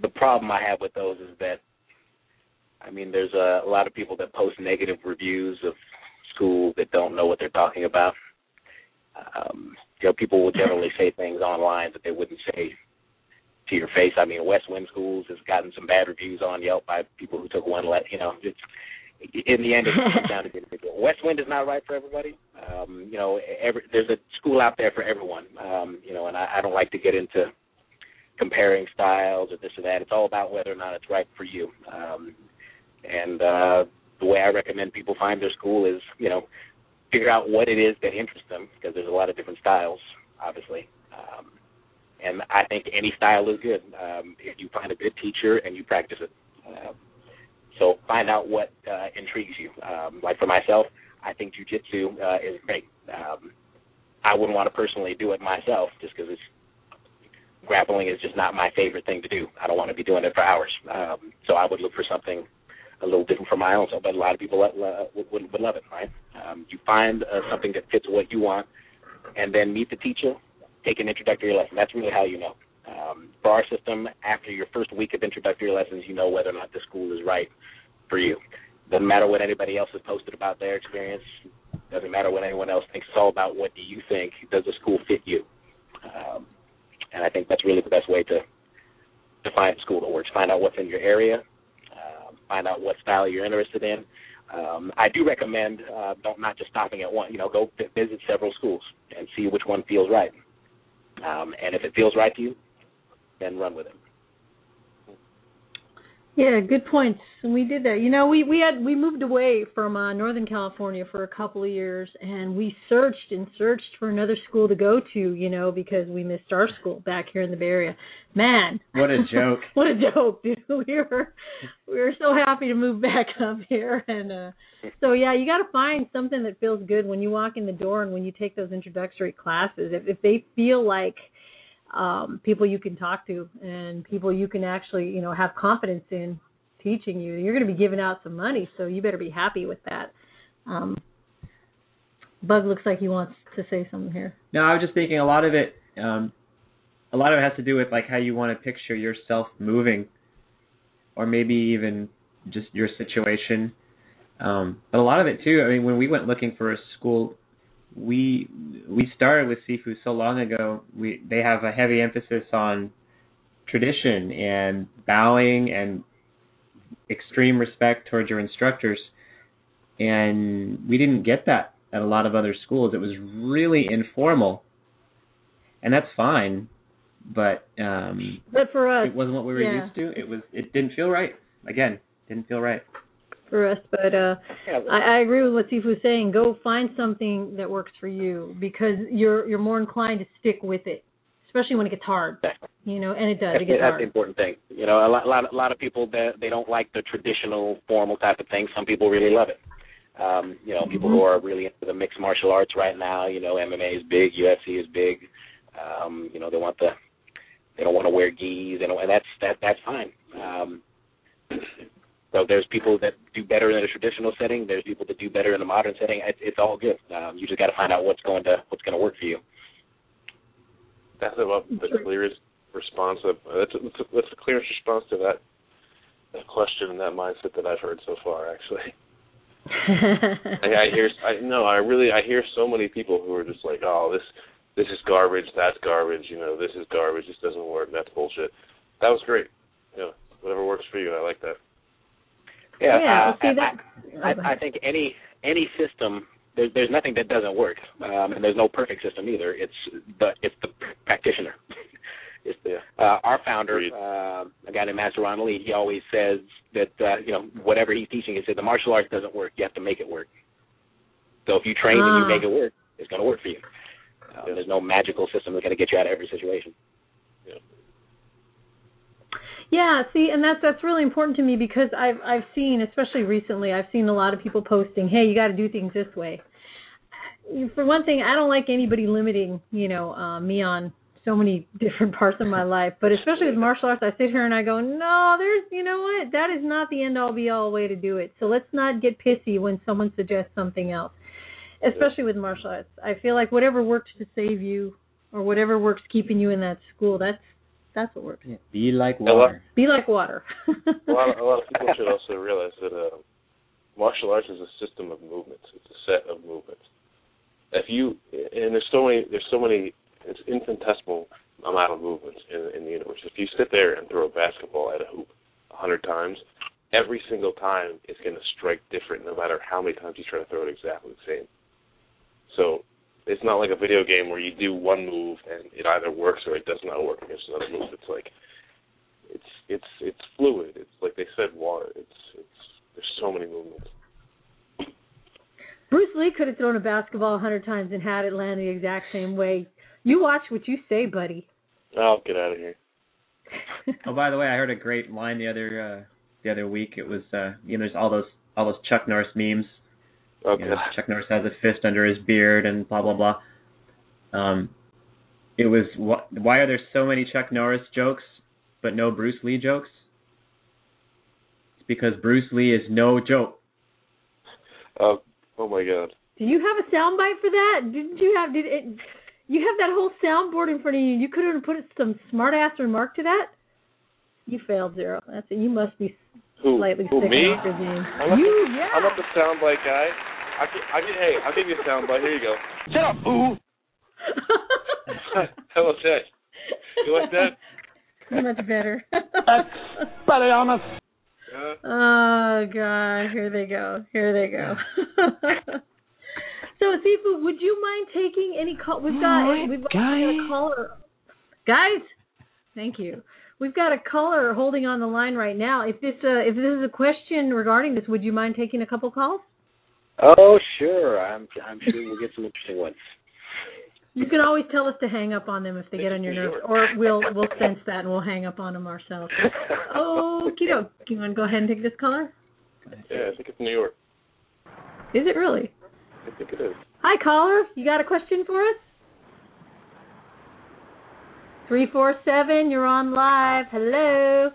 the problem I have with those is that, I mean, there's a, a lot of people that post negative reviews of schools that don't know what they're talking about. Um, you know, people will generally say things online that they wouldn't say to your face. I mean, Westwind Schools has gotten some bad reviews on Yelp by people who took one let you know. It's in the end it comes down to the individual. Westwind is not right for everybody. Um, you know, every there's a school out there for everyone. Um, you know, and I, I don't like to get into comparing styles or this or that. It's all about whether or not it's right for you. Um, and uh, the way I recommend people find their school is, you know, figure out what it is that interests them because there's a lot of different styles, obviously. Um, and I think any style is good um, if you find a good teacher and you practice it. Uh, so find out what uh, intrigues you. Um, like for myself, I think jujitsu uh, is great. Um, I wouldn't want to personally do it myself just because it's grappling is just not my favorite thing to do. I don't want to be doing it for hours. Um, so I would look for something a little different for my own self, but a lot of people would, would, would love it, right? Um, you find uh, something that fits what you want, and then meet the teacher, take an introductory lesson. That's really how you know. Um, for our system, after your first week of introductory lessons, you know whether or not the school is right for you. Doesn't matter what anybody else has posted about their experience. Doesn't matter what anyone else thinks. It's all about what do you think. Does the school fit you? Um, and I think that's really the best way to to find a school that works. Find out what's in your area. Find out what style you're interested in. Um, I do recommend uh, don't not just stopping at one. You know, go visit several schools and see which one feels right. Um, and if it feels right to you, then run with it. Yeah, good points. And we did that. You know, we we had we moved away from uh, Northern California for a couple of years, and we searched and searched for another school to go to. You know, because we missed our school back here in the Bay Area. Man, What a joke. what a joke, dude. We were we were so happy to move back up here, and uh so yeah, you got to find something that feels good when you walk in the door and when you take those introductory classes. If if they feel like um, people you can talk to, and people you can actually you know have confidence in teaching you. You're going to be giving out some money, so you better be happy with that. Um, Bug looks like he wants to say something here. No, I was just thinking a lot of it. Um, a lot of it has to do with like how you want to picture yourself moving, or maybe even just your situation. Um, but a lot of it too. I mean, when we went looking for a school, we we started with Sifu so long ago. We they have a heavy emphasis on tradition and bowing and extreme respect towards your instructors, and we didn't get that at a lot of other schools. It was really informal, and that's fine. But um, But for us, it wasn't what we were yeah. used to. It was. It didn't feel right. Again, didn't feel right. For us, but uh, Yeah, I, I agree with what Sifu's saying. Go find something that works for you because you're you're more inclined to stick with it, especially when it gets hard. You know, and it does. That's, It gets that's hard. the important thing. You know, a lot, a lot, a lot of people that they don't like the traditional formal type of thing. Some people really love it. Um, you know, people who are really into the mixed martial arts right now. You know, MMA is big, UFC is big. Um, you know, they want the, they don't want to wear gis, and, and that's that that's fine. Um, so there's people that do better in a traditional setting. There's people that do better in a modern setting. It's, it's all good. Um, you just got to find out what's going to what's going to work for you. That's about the clearest response. Of, that's, that's that's the clearest response to that, that question and that mindset that I've heard so far. Actually, I, I hear I no, I really I hear so many people who are just like, oh, this this is garbage, that's garbage, you know, this is garbage, this doesn't work, that's bullshit. That was great. You know, whatever works for you, I like that. Yeah, yeah. uh, see I- that. I, I think any any system there's there's nothing that doesn't work, um, and there's no perfect system either. It's the it's the practitioner. it's the, uh, our founder, uh, a guy named Master Ron Lee. He always says that uh, you know whatever he's teaching, he said the martial arts doesn't work. You have to make it work. So if you train and Ah. you make it work, it's going to work for you. Uh, There's no magical system that's going to get you out of every situation. Yeah, see, and that's that's really important to me because I've I've seen, especially recently, I've seen a lot of people posting, "Hey, you got to do things this way." For one thing, I don't like anybody limiting, you know, uh, me on so many different parts of my life. But especially with martial arts, I sit here and I go, "No, there's, you know what? That is not the end all be all way to do it." So let's not get pissy when someone suggests something else. Especially with martial arts, I feel like whatever works to save you, or whatever works keeping you in that school, that's that's what works. Be like Hello? water. Be like water. a lot, of, a lot of people should also realize that uh, martial arts is a system of movements. It's a set of movements. If you and there's so many, there's so many, it's infinitesimal amount of movements in, in the universe. If you sit there and throw a basketball at a hoop a hundred times, every single time it's going to strike different, no matter how many times you try to throw it exactly the same. So it's not like a video game where you do one move and it either works or it does not work against another move. It's like it's it's it's fluid. It's like they said, water. It's it's there's so many movements. Bruce Lee could have thrown a basketball a hundred times and had it land the exact same way. You watch what you say, buddy. I'll get out of here. Oh, by the way, I heard a great line the other uh, the other week. It was uh, you know there's all those all those Chuck Norris memes. Okay. You know, Chuck Norris has a fist under his beard and blah blah blah. Um, it was wh- why are there so many Chuck Norris jokes but no Bruce Lee jokes? It's because Bruce Lee is no joke. Oh, oh my God. Do you have a soundbite for that? Didn't you have? Did it? You have that whole soundboard in front of you. You could have put some smart ass remark to that. You failed zero. That's it. You must be Who? slightly Who? sick Me? off your game. I'm not, You, the, yeah. I'm not the soundbite guy. I can, I can, hey, I'll give you a soundbite. Here you go. Shut up, fool. Hello, Ted. You like that? Much better. Better honest. Uh, Oh God, here they go. Here they go. so Sifu, would you mind taking any call? We've got we've got a caller. Guys, thank you. We've got a caller holding on the line right now. If this uh, if this is a question regarding this, would you mind taking a couple calls? Oh, sure. I'm I'm sure we'll get some interesting ones. You can always tell us to hang up on them if they get on your nerves, or we'll we'll sense that and we'll hang up on them ourselves. Okie doke. You want to go ahead and take this caller? yeah, I think it's New York. Is it really? I think it is. Hi, caller. You got a question for us? 347, you're on live. Hello.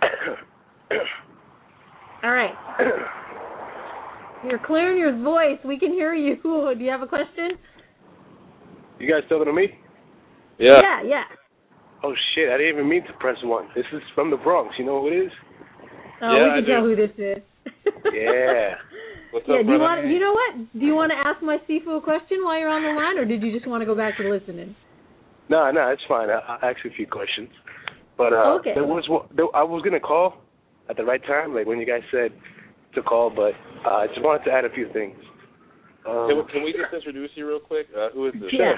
All right. You're clearing your voice. We can hear you. Do you have a question? You guys talking to me? Yeah. Yeah, yeah. Oh shit! I didn't even mean to press one. This is from the Bronx. You know who it is? Oh, Yeah, we I can do. tell who this is. Yeah. What's yeah, up, do you brother? want you know what? Do you want to ask my Sifu a question while you're on the line or did you just want to go back to listening? No, no, it's fine. I, I'll ask you a few questions. But uh, Okay. there was one, there, I was gonna call at the right time, like when you guys said to call, but uh, I just wanted to add a few things. Um, Can, we- can we just introduce you real quick? Uh, who is this? Yeah.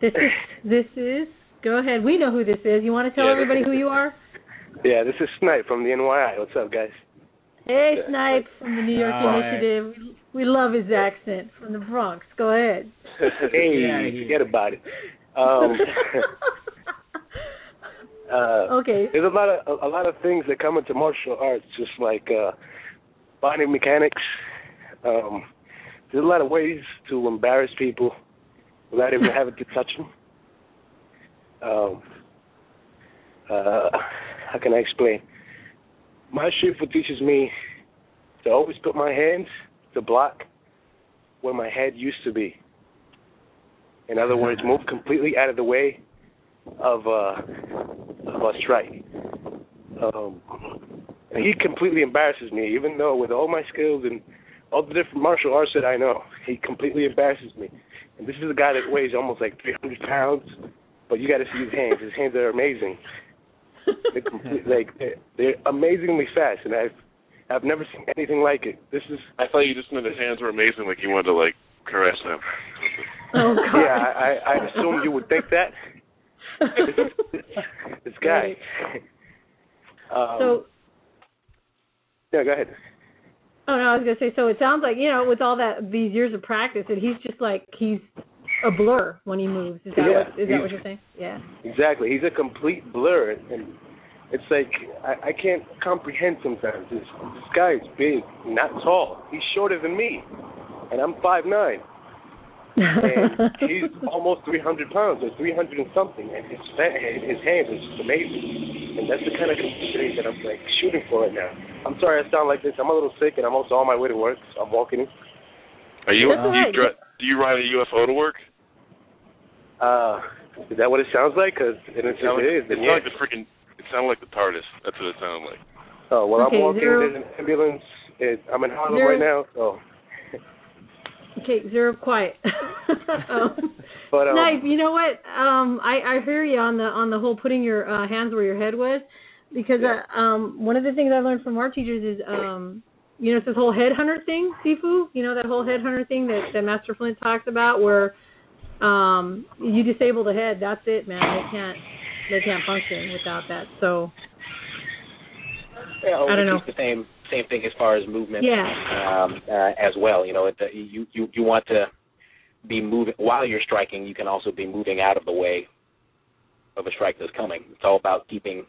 This is this is go ahead. We know who this is. You want to tell Yeah. everybody who you are? Yeah, this is Snipe from the NYI. What's up, guys? Hey, Yeah. Snipe from the New York All right. Initiative. We, we love his accent from the Bronx. Go ahead. Hey, Get forget about it. Um, uh, okay. there's a lot of a, lot of things that come into martial arts, just like uh, body mechanics. Um, there's a lot of ways to embarrass people without even having to touch them. Um, uh, how can I explain? My shifu teaches me to always put my hands to block where my head used to be. In other words, move completely out of the way of uh, of a strike. Um, and he completely embarrasses me, even though with all my skills and all the different martial arts that I know, he completely embarrasses me. And this is a guy that weighs almost like 300 pounds, but you got to see his hands. His hands are amazing. They're complete, like they're, they're amazingly fast, and I've I've never seen anything like it. This is I thought you just meant his hands were amazing, like you wanted to like caress them. Oh God. yeah. I I, I assume you would think that. This, guy. Um, so yeah, go ahead. Oh no, I was gonna say. So it sounds like you know, with all that these years of practice, that he's just like he's a blur when he moves. Is that Yeah, what, is that what you're saying? Yeah. Exactly. He's a complete blur, and it's like I, I can't comprehend sometimes. This this guy is big, not tall. He's shorter than me, and I'm five nine, and he's almost 300 pounds or 300 and something, and his fa- his hands are just amazing. And that's the kind of thing that I'm like shooting for right now. I'm sorry I sound like this. I'm a little sick, and I'm also on my way to work. So I'm walking. Are you? That's do, you right. dri- do you ride a UFO to work? Uh, is that what it sounds like? Because if it sounded is, it then sounded yeah. like the freaking. It sounded like the TARDIS. That's what it sounded like. Oh well, Okay, I'm walking. zero- There's an ambulance. It, I'm in Harlem Zero- right now, so. Okay, zero quiet. um, But um, Snipe, you know what? Um, I I hear you on the on the whole putting your uh, hands where your head was, because Yeah. uh, um one of the things I learned from our teachers is um you know it's this whole headhunter thing, Sifu. You know that whole headhunter thing that that Master Flint talks about, where um you disable the head. That's it, man. They can't they can't function without that. So Yeah, I don't know. It's the same same thing as far as movement. yeah, um, uh, as well. You know, it, you you you want to be moving while you're striking. You can also be moving out of the way of a strike that's coming. It's all about keeping,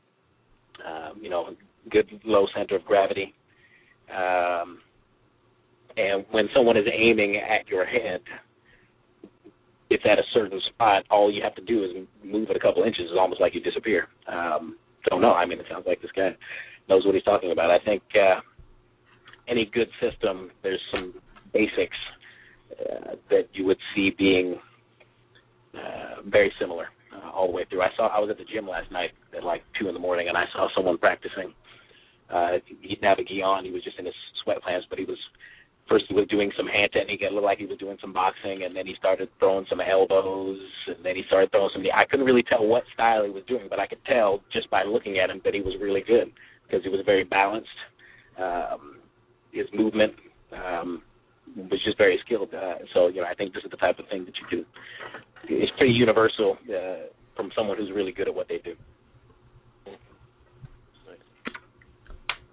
um, you know, good low center of gravity. Um, and when someone is aiming at your head, it's at a certain spot. All you have to do is move it a couple inches. It's almost like you disappear. Um, so no, I mean, it sounds like this guy knows what he's talking about. I think uh, any good system, there's some basics uh, that you would see being uh, very similar uh, all the way through. I saw I was at the gym last night at like two in the morning, and I saw someone practicing. Uh, he didn't have a gi on; he was just in his sweatpants, but he was first he was doing some hand technique. It looked like he was doing some boxing, and then he started throwing some elbows, and then he started throwing some. I couldn't really tell what style he was doing, but I could tell just by looking at him that he was really good because he was very balanced. Um, his movement um, was just very skilled. Uh, so you know, I think this is the type of thing that you can. It's pretty universal uh, from someone who's really good at what they do.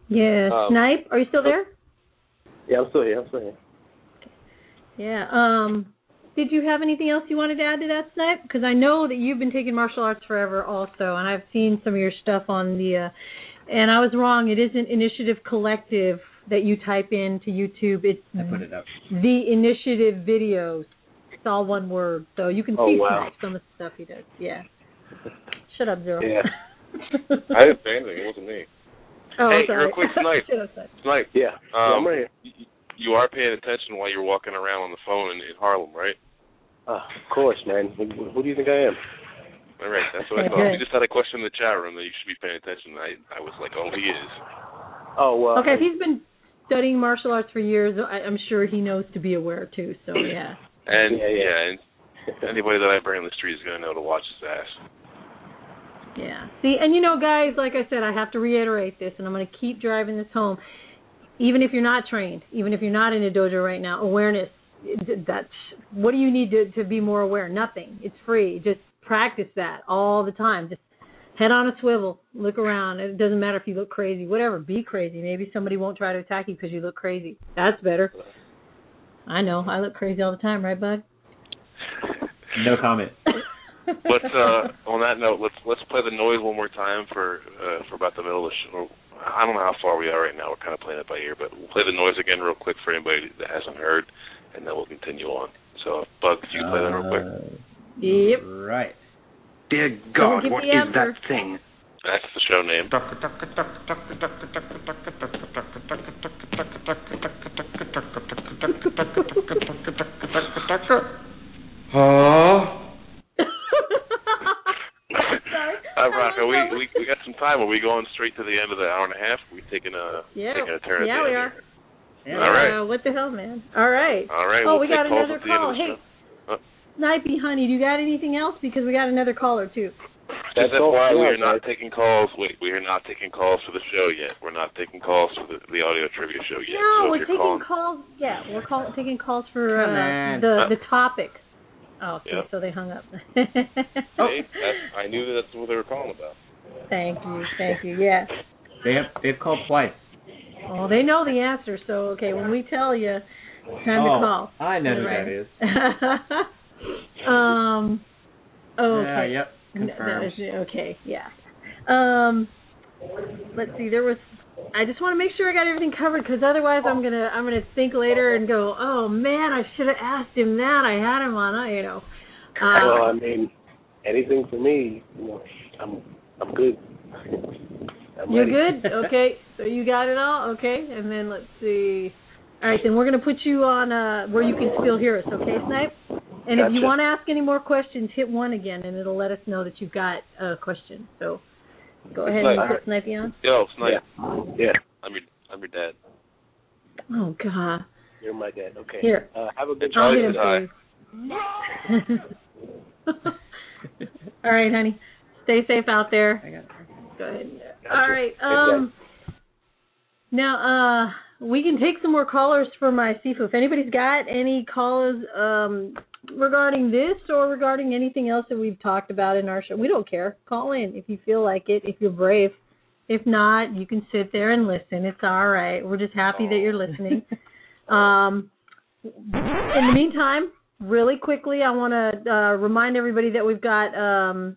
yeah. Um, Snipe, are you still there? yeah, I'm still here. I'm still here. Yeah. Um, did you have anything else you wanted to add to that, Snipe? Because I know that you've been taking martial arts forever, also, and I've seen some of your stuff on the. Uh, and I was wrong. It isn't Initiative Collective that you type into YouTube. It's I put it up. the Initiative videos. It's all one word, so you can Oh, see wow. some of the stuff he does. Yeah. Shut up, Zero. Yeah. I didn't say anything. It wasn't me. oh, Hey, sorry. real quick, Snipe. Shut up, Snipe. Snipe, Yeah. yeah, um, right here. you are paying attention while you're walking around on the phone in, in Harlem, right? Uh, of course, man. Who, who do you think I am? All right, that's what I thought. good. We just had a question in the chat room that you should be paying attention. I I was like, oh, he is. Oh, well. Okay, if he's been studying martial arts for years, I, I'm sure he knows to be aware too. So yeah. And Yeah, yeah. and anybody that I bring on the street is gonna know to watch his ass. Yeah. See, and you know, guys, like I said, I have to reiterate this, and I'm going to keep driving this home. Even if you're not trained, even if you're not in a dojo right now, awareness. That's what do you need to to be more aware? Nothing. It's free. Just practice that all the time. Just head on a swivel, look around. It doesn't matter if you look crazy, whatever. Be crazy. Maybe somebody won't try to attack you because you look crazy. That's better. I know. I look crazy all the time, right, bud? No comment. But uh on that note, let's let's play the noise one more time for uh for about the middle of the show. I don't know how far we are right now. We're kind of playing it by ear, but we'll play the noise again real quick for anybody that hasn't heard, and then we'll continue on. So, Bug, if you can play that real quick. Yep. Uh, Right. Dear God, give what the is answer. that thing? That's the show name. Sorry. Uh, Rocco, we, we we got some time. Are we going straight to the end of the hour and a half? Are we taking a Yeah. taking a turn at Yeah, the we end are. here? All right. Uh, what the hell, man? All right. All right. Oh, we'll we got another at the end call. Hey, show. Snipey, honey, do you got anything else? Because we got another caller too. That's Just why we are not taking calls. Wait, we are not taking calls for the show yet. We're not taking calls for the, the audio trivia show yet. no, so we're taking calling, calls. Yeah, we're call, taking calls for uh, the Uh, the topic. Oh, okay, Yep. so they hung up. Hey, I knew that's what they were calling about. thank you, thank you. Yeah. They have they've called twice. Oh, they know the answer. So okay, when we tell you, it's time oh, to call. I know who Right. that is. um. Okay. Yeah, yep. N- that Confirmed. okay, yeah. Um, let's see. There was. I just want to make sure I got everything covered because otherwise I'm gonna I'm gonna think later and go, oh man, I should have asked him that. I had him on, uh, you know. well, I mean, anything for me, you know, I'm I'm good. I'm you're ready. good. Okay, so you got it all. Okay, and then let's see. All right, then we're gonna put you on uh where you can still hear us. Okay, Snipe. And if you want to ask any more questions, hit one again, and it'll let us know that you've got a question. So go ahead and put Snipey on. Yo, Snipe, Yeah, I'm your I'm your dad. Oh God. you're my dad. Okay. Here. Uh, have a good I'll Charlie hit him says hi. All right, honey. Stay safe out there. I got it. Go ahead. Gotcha. All right. Um. Now, uh, we can take some more callers for my Sifu. If anybody's got any callers um regarding this or regarding anything else that we've talked about in our show, we don't care. Call in if you feel like it. If you're brave. If not, you can sit there and listen. It's all right. We're just happy that you're listening. Um, in the meantime, really quickly, I want to uh, remind everybody that we've got. Um,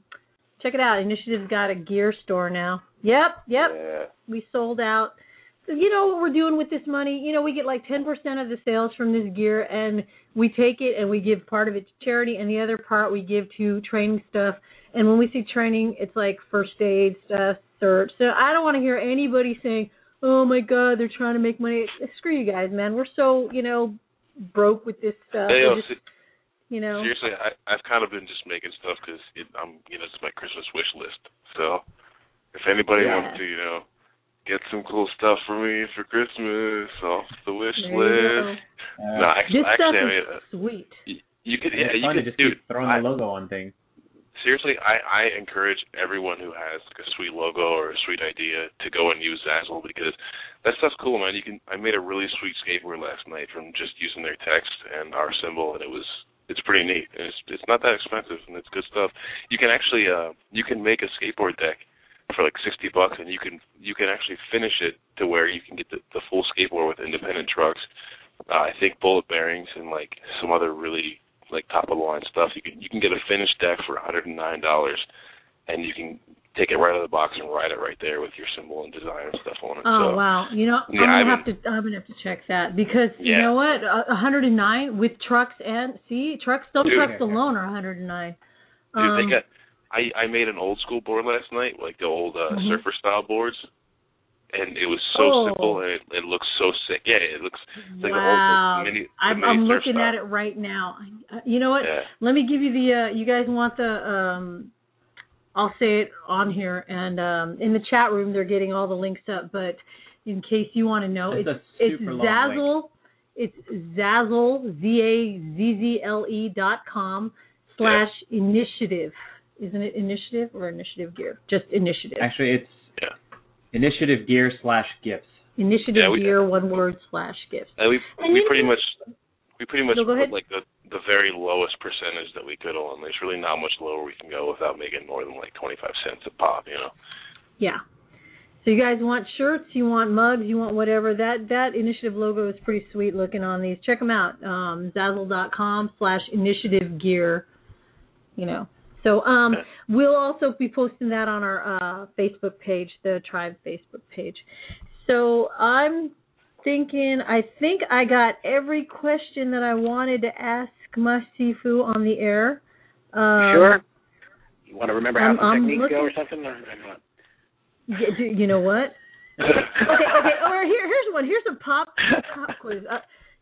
check it out. Initiative's got a gear store now. Yep, yep. Yeah. We sold out. You know what we're doing with this money? You know, we get like 10% of the sales from this gear, and we take it and we give part of it to charity, and the other part we give to training stuff. And when we say training, it's like first aid stuff, search. So I don't want to hear anybody saying, "Oh my God, they're trying to make money." Screw you guys, man. We're so you know broke with this stuff. Hey, just, you know. seriously, I I've kind of been just making stuff because I'm you know it's my Christmas wish list. So if anybody Yeah. wants to you know get some cool stuff for me for Christmas off the wish There you list. Uh, No, actually, This stuff actually, I mean, uh, is sweet. y- you could yeah it's you could just dude. keep throwing I, the logo on things. seriously, I I encourage everyone who has like a sweet logo or a sweet idea to go and use Zazzle because that stuff's cool, man. You can I made a really sweet skateboard last night from just using their text and our symbol, and it was it's pretty neat. And it's it's not that expensive, and it's good stuff. You can actually uh you can make a skateboard deck for like sixty bucks, and you can you can actually finish it to where you can get the, the full skateboard with independent trucks. Uh, I think bullet bearings and like some other really like top of the line stuff. You can you can get a finished deck for one hundred and nine dollars, and you can take it right out of the box and write it right there with your symbol and design and stuff on it. Oh so, wow! You know, Yeah, I'm gonna have to I'm gonna have to check that because you know what? A 109 with trucks and see trucks. Some Dude. trucks alone are 109. Dude, Um, they got. I I made an old school board last night, like the old uh, Mhm. surfer style boards, and it was so Oh. simple and it, it looks so sick. Yeah, it looks it's like wow! a old mini. the I'm, mini I'm looking style. at it right now. Uh, You know what? Yeah. Let me give you the. uh You guys want the? um I'll say it on here, and um in the chat room they're getting all the links up. But in case you want to know, It's it's a it's super long Zazzle. It's Zazzle Z A Z Z L E dot com slash initiative. Isn't it initiative or initiative gear? Just initiative. Actually, it's Yeah. initiative gear slash gifts. Initiative Yeah, we- gear, one word slash gifts. And we And we pretty know- much we pretty much No, put like the the very lowest percentage that we could on. There's really not much lower we can go without making more than like 25 cents a pop, you know. Yeah. So you guys want shirts, you want mugs, you want whatever. That that initiative logo is pretty sweet looking on these. Check them out. Um, Zazzle.com slash initiative gear. You know. So um, we'll also be posting that on our uh, Facebook page, the Tribe Facebook page. So I'm thinking, I think I got every question that I wanted to ask Masifu on the air. Um, sure. You want to remember how I'm- the I'm techniques go or something? Or, or what? y- You know what? okay, okay. Or here, here's one. Here's a pop pop quiz. Uh,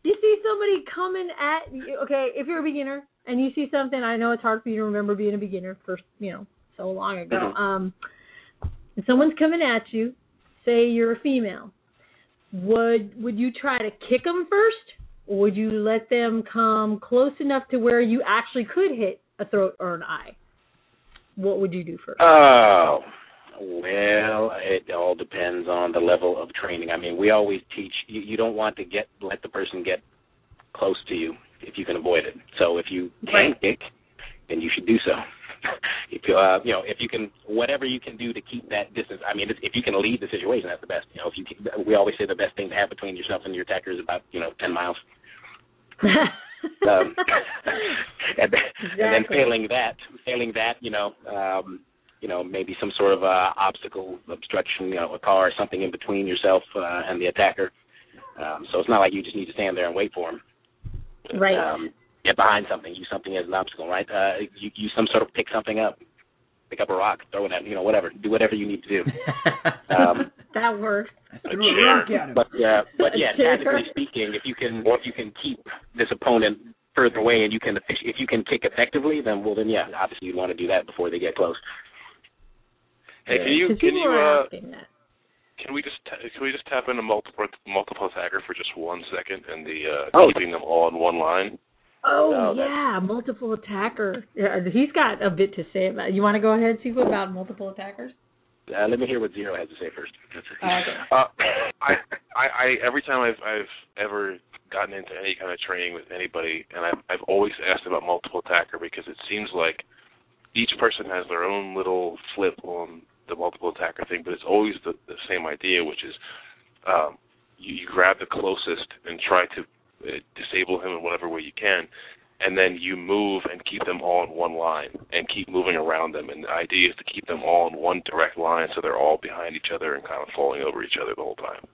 you see somebody coming at you. Okay, if you're a beginner and you see something, I know it's hard for you to remember being a beginner for you know so long ago. Mhm. Um, and someone's coming at you. Say you're a female. Would would you try to kick them first, or would you let them come close enough to where you actually could hit a throat or an eye? What would you do first? Oh, well, it all depends on the level of training. I mean, we always teach you, you don't want to get let the person get close to you if you can avoid it. So if you can Right. kick, then you should do so. if you, uh, you know, if you can, whatever you can do to keep that distance. I mean, if if you can lead the situation, that's the best. You know, if you, can, we always say the best thing to have between yourself and your attacker is about you know ten miles. um, and, then, and then failing that, failing that, you know, um, you know, maybe some sort of uh, obstacle, obstruction, you know, a car or something in between yourself uh, and the attacker. Um, so it's not like you just need to stand there and wait for him. right. Um, get behind something, use something as an obstacle, right? Uh, you use some sort of pick something up, pick up a rock, throw it at, you know, whatever. Do whatever you need to do. Um, that works. A chair. But uh, but yeah, tactically speaking, if you can if you can keep this opponent further away and you can if you can kick effectively, then well then yeah, obviously you'd want to do that before they get close. Hey, can you 'Cause can people you uh can we just ta- can we just tap into multiple multiple attacker for just one second and the uh Oh. keeping them all in one line? Oh No, that- yeah, multiple attacker. Yeah, he's got a bit to say about. It. You want to go ahead, Sifu, about multiple attackers? Uh, let me hear what Zero has to say first. Okay. Uh, I, I, I, every time I've, I've ever gotten into any kind of training with anybody, and I've, I've always asked about multiple attacker because it seems like each person has their own little flip on the multiple attacker thing, but it's always the, the same idea, which is um, you, you grab the closest and try to uh, disable him in whatever way you can, and then you move and keep them all in one line and keep moving around them. And the idea is to keep them all in one direct line so they're all behind each other and kind of falling over each other the whole time.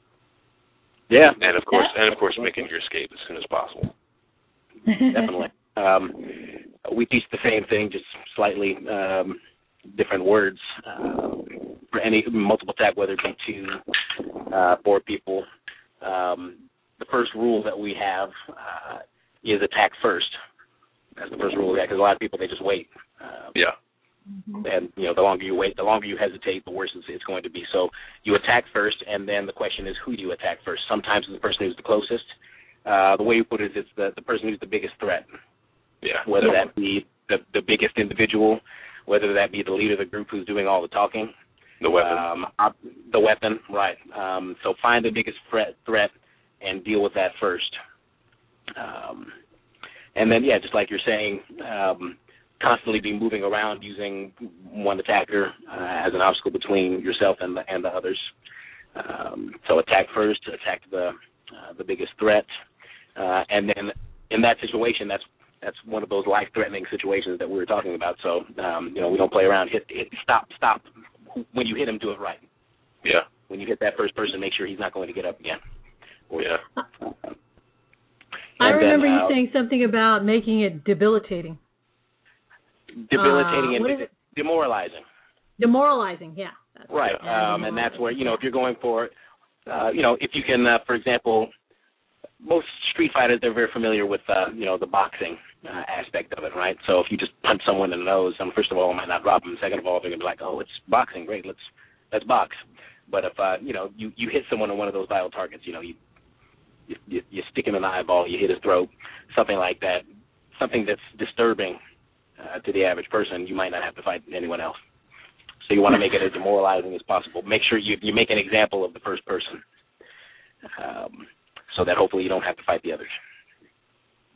Yeah, And of course, and of course, making your escape as soon as possible. definitely. Um, we teach the same thing, just slightly um, different words uh, for any multiple attack, whether it be two, uh, four people. Um, the first rule that we have uh, is attack first. That's the first rule, because a lot of people they just wait. Uh, Yeah. and you know the longer you wait, the longer you hesitate, the worse it's, it's going to be. So you attack first, and then the question is who do you attack first? Sometimes it's the person who's the closest. Uh, the way you put it is it's the the person who's the biggest threat, Yeah. whether Yeah. that be the the biggest individual, whether that be the leader of the group who's doing all the talking, The weapon. um, op- the weapon, right? Um, so find the biggest threat threat and deal with that first. Um, and then yeah, just like you're saying, um, constantly be moving around using one attacker uh, as an obstacle between yourself and the and the others. Um, so attack first, attack the uh, the biggest threat, uh, and then in that situation, that's that's one of those life-threatening situations that we were talking about. So um, you know we don't play around. Hit, hit stop, stop. when you hit him, do it right. Yeah. When you hit that first person, make sure he's not going to get up again. Or, Yeah. I And then, remember uh, you saying something about making it debilitating, debilitating Uh, and is it? demoralizing. demoralizing. Yeah. That's Right. Yeah, Um, and that's where, you know, if you're going for, uh, you know, if you can, uh, for example, most street fighters, they're very familiar with, uh, you know, the boxing uh, aspect of it, right? So if you just punch someone in the nose, um, first of all, it might not drop them. Second of all, they're to be like, oh, it's boxing. Great. Let's, let's box. But if, uh, you know, you, you hit someone on one of those vital targets, you know, you, you, you, stick him the eyeball, you hit his throat, something like that, something that's disturbing uh, to the average person, you might not have to fight anyone else. So you want to make it as demoralizing as possible. Make sure you you make an example of the first person, um, so that hopefully you don't have to fight the others.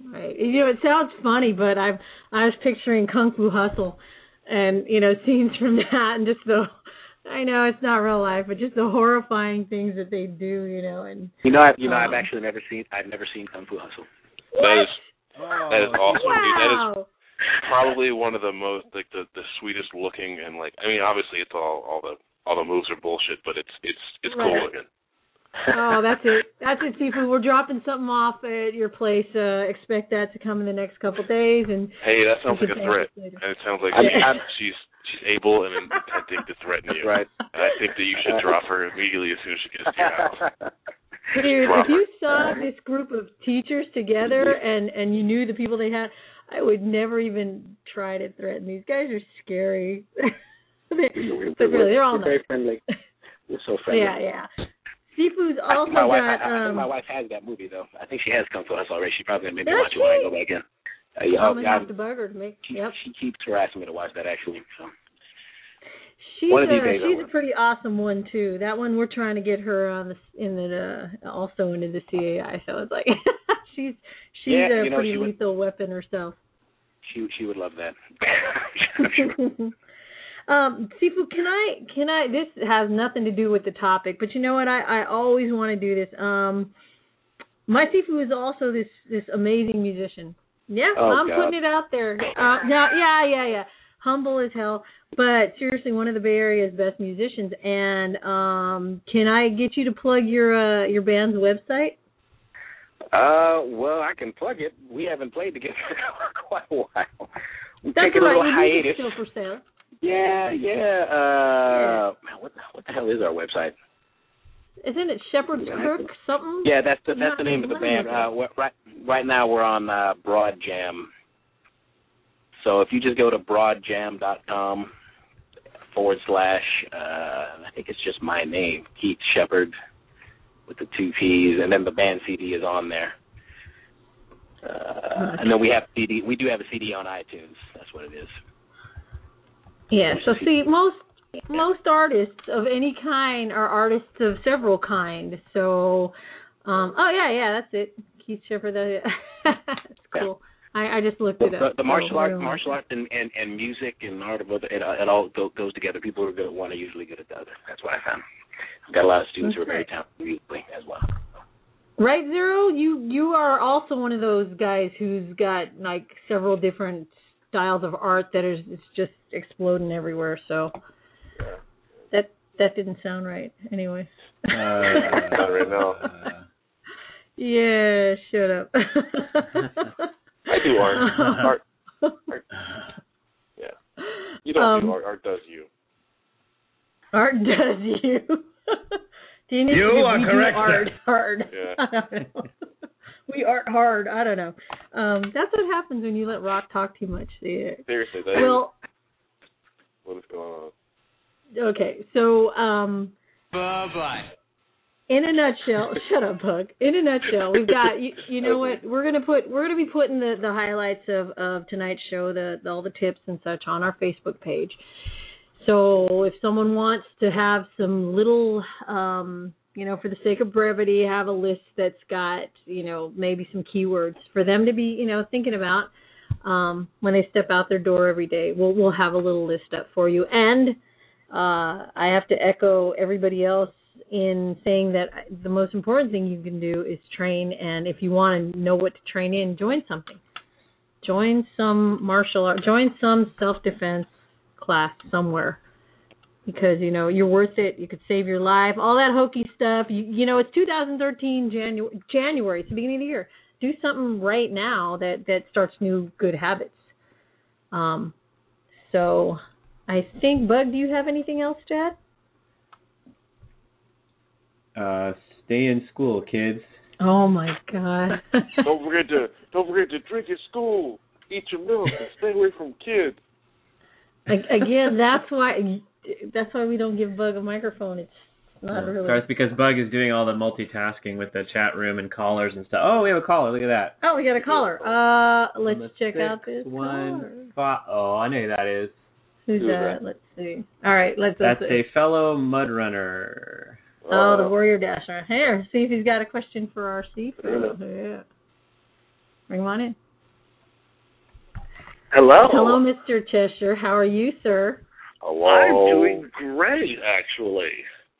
Right. You know, it sounds funny, but I'm I was picturing Kung Fu Hustle, and you know scenes from that, and just the I know it's not real life, but just the horrifying things that they do, you know, and You know, I've, you know, I've Um, actually never seen I've never seen Kung Fu Hustle. That is that is awesome, dude. That is probably one of the most like the the sweetest looking and like I mean obviously it's all all the all the moves are bullshit, but it's it's it's cool Right. looking. Oh, that's it. That's it, Sifu. We're dropping something off at your place. Uh, expect that to come in the next couple days, and Hey, that sounds like a threat. And it sounds like I'm- she's, she's she's able and intending to threaten you. Right. And I think that you should drop her immediately as soon as she gets to your house. Dude, Drop if you saw this group of teachers together and and you knew the people they had, I would never even try to threaten these guys. Are scary. they, We're, really, they're all we're very friendly. We're so friendly. Yeah, yeah. Sifu's I also think my wife, got I, I think um. my wife has that movie though. I think she has come Fu us already. She probably make me watch it when I go back in. Uh, yeah, I'm oh, gonna God, have to bug her to make. she, Yep. she keeps harassing me to watch that actually. So She's One of these a, days I she's a pretty awesome one too. That one we're trying to get her on the in the uh, also into the CAI. So it's like she's she's Yeah, a you know, pretty she would- lethal weapon herself. she she would love that. um, Sifu, can I can I? This has nothing to do with the topic, but you know what? I I always want to do this. Um, my Sifu is also this this amazing musician. Yeah, Oh, I'm God. putting it out there. Uh, now, yeah, yeah, yeah. Humble as hell, but seriously, one of the Bay Area's best musicians. And um, can I get you to plug your uh, your band's website? uh, well, I can plug it. We haven't played together for quite a while. We That's take a right. little Your hiatus. still for sale. Yeah, yeah. Uh, what the, what the hell is our website? Isn't it Shepherd's. Crook something? Yeah, that's the that's the name of the band. Uh, right right now we're on uh, Broad Jam. So if you just go to broadjam.com forward slash, uh, I think it's just my name, Keith Sheppard, with the two P's, and then the band CD is on there. Uh, and then we have CD. We do have a CD on iTunes. That's what it is. Yeah. So see, most most artists of any kind are artists of several kind. So, um, oh yeah, yeah, that's it. Keith. That, that's cool. I, I just looked The, it up. the martial So, art, martial art, and, and and music and art of it, it all go, goes together. People who are good at one are usually good at the other. That's what I found. I've got a lot of students who are very talented musically as well. Right, Zero. You you are also one of those guys who's got like several different styles of art that is it's just exploding everywhere. So that that didn't sound right. Anyway. Uh, Not right now. Yeah, shut up. I do art. art. art. Yeah. You don't do Um, art. Art does you. Art does you. The initiative, You are correct, art sir. hard. Yeah. I don't we art hard. I don't know. Um, that's what happens when you let Rock talk too much. Yeah. Seriously, that is Well, what is going on. okay. So, um, Bye bye. in a nutshell, shut up, Bug. In a nutshell, we've got you. You know what? We're gonna put. We're gonna be putting the the highlights of of tonight's show, the, the all the tips and such on our Facebook page. So if someone wants to have some little, um, you know, for the sake of brevity, have a list that's got, you know, maybe some keywords for them to be, you know, thinking about um, when they step out their door every day. We'll we'll have a little list up for you. And uh, I have to echo everybody else in saying that the most important thing you can do is train. And if you want to know what to train in, join something. Join some martial art. Join some self defense class somewhere. Because you know you're worth it. You could save your life. All that hokey stuff. You, you know, it's 2013 January. January. It's the beginning of the year. Do something right now that that starts new good habits. Um, so I think Bug. Do you have anything else, Chad? Uh, stay in school, kids. Oh my God. don't forget to don't forget to drink at school, eat your milk, and stay away from kids. Again, that's why that's why we don't give Bug a microphone. It's not Yeah. really. So it's because Bug is doing all the multitasking with the chat room and callers and stuff. Oh, we have a caller. Look at that. Oh, we got a caller. Uh, let's Number check six, out this caller. one. Fi- oh, I know who that is. Who's Who's that? that? Let's see. All right, let's. That's let's see. a fellow mud runner. Oh, the Warrior Dasher. Here, see if he's got a question for our Sifu. Yeah. Bring him on in. Hello. Hello, Mr. Cheshire. How are you, sir? Hello. I'm doing great, actually.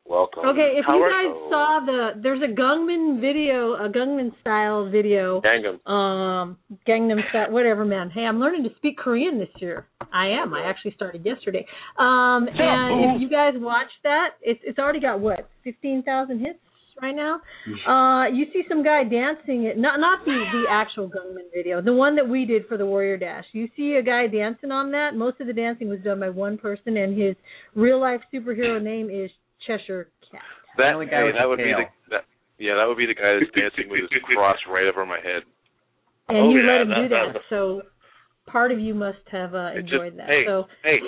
Welcome. Okay, if How you are- guys saw the, there's a Gungman video, a Gungman style video, Gangnam. um, Gangnam style, whatever, man. Hey, I'm learning to speak Korean this year. I am. I actually started yesterday. Um, and if you guys watch that, it's it's already got what, fifteen thousand hits right now. Uh, you see some guy dancing it, not not the the actual Gunman video, the one that we did for the Warrior Dash. You see a guy dancing on that. Most of the dancing was done by one person, and his real life superhero name is Cheshire Cat. That, only guy hey, that the would be the that, yeah, that would be the guy that's dancing with his cross right over my head. And Oh, you yeah, let him that- do that, that- so part of you must have uh, It just- enjoyed that. hey, so Hey,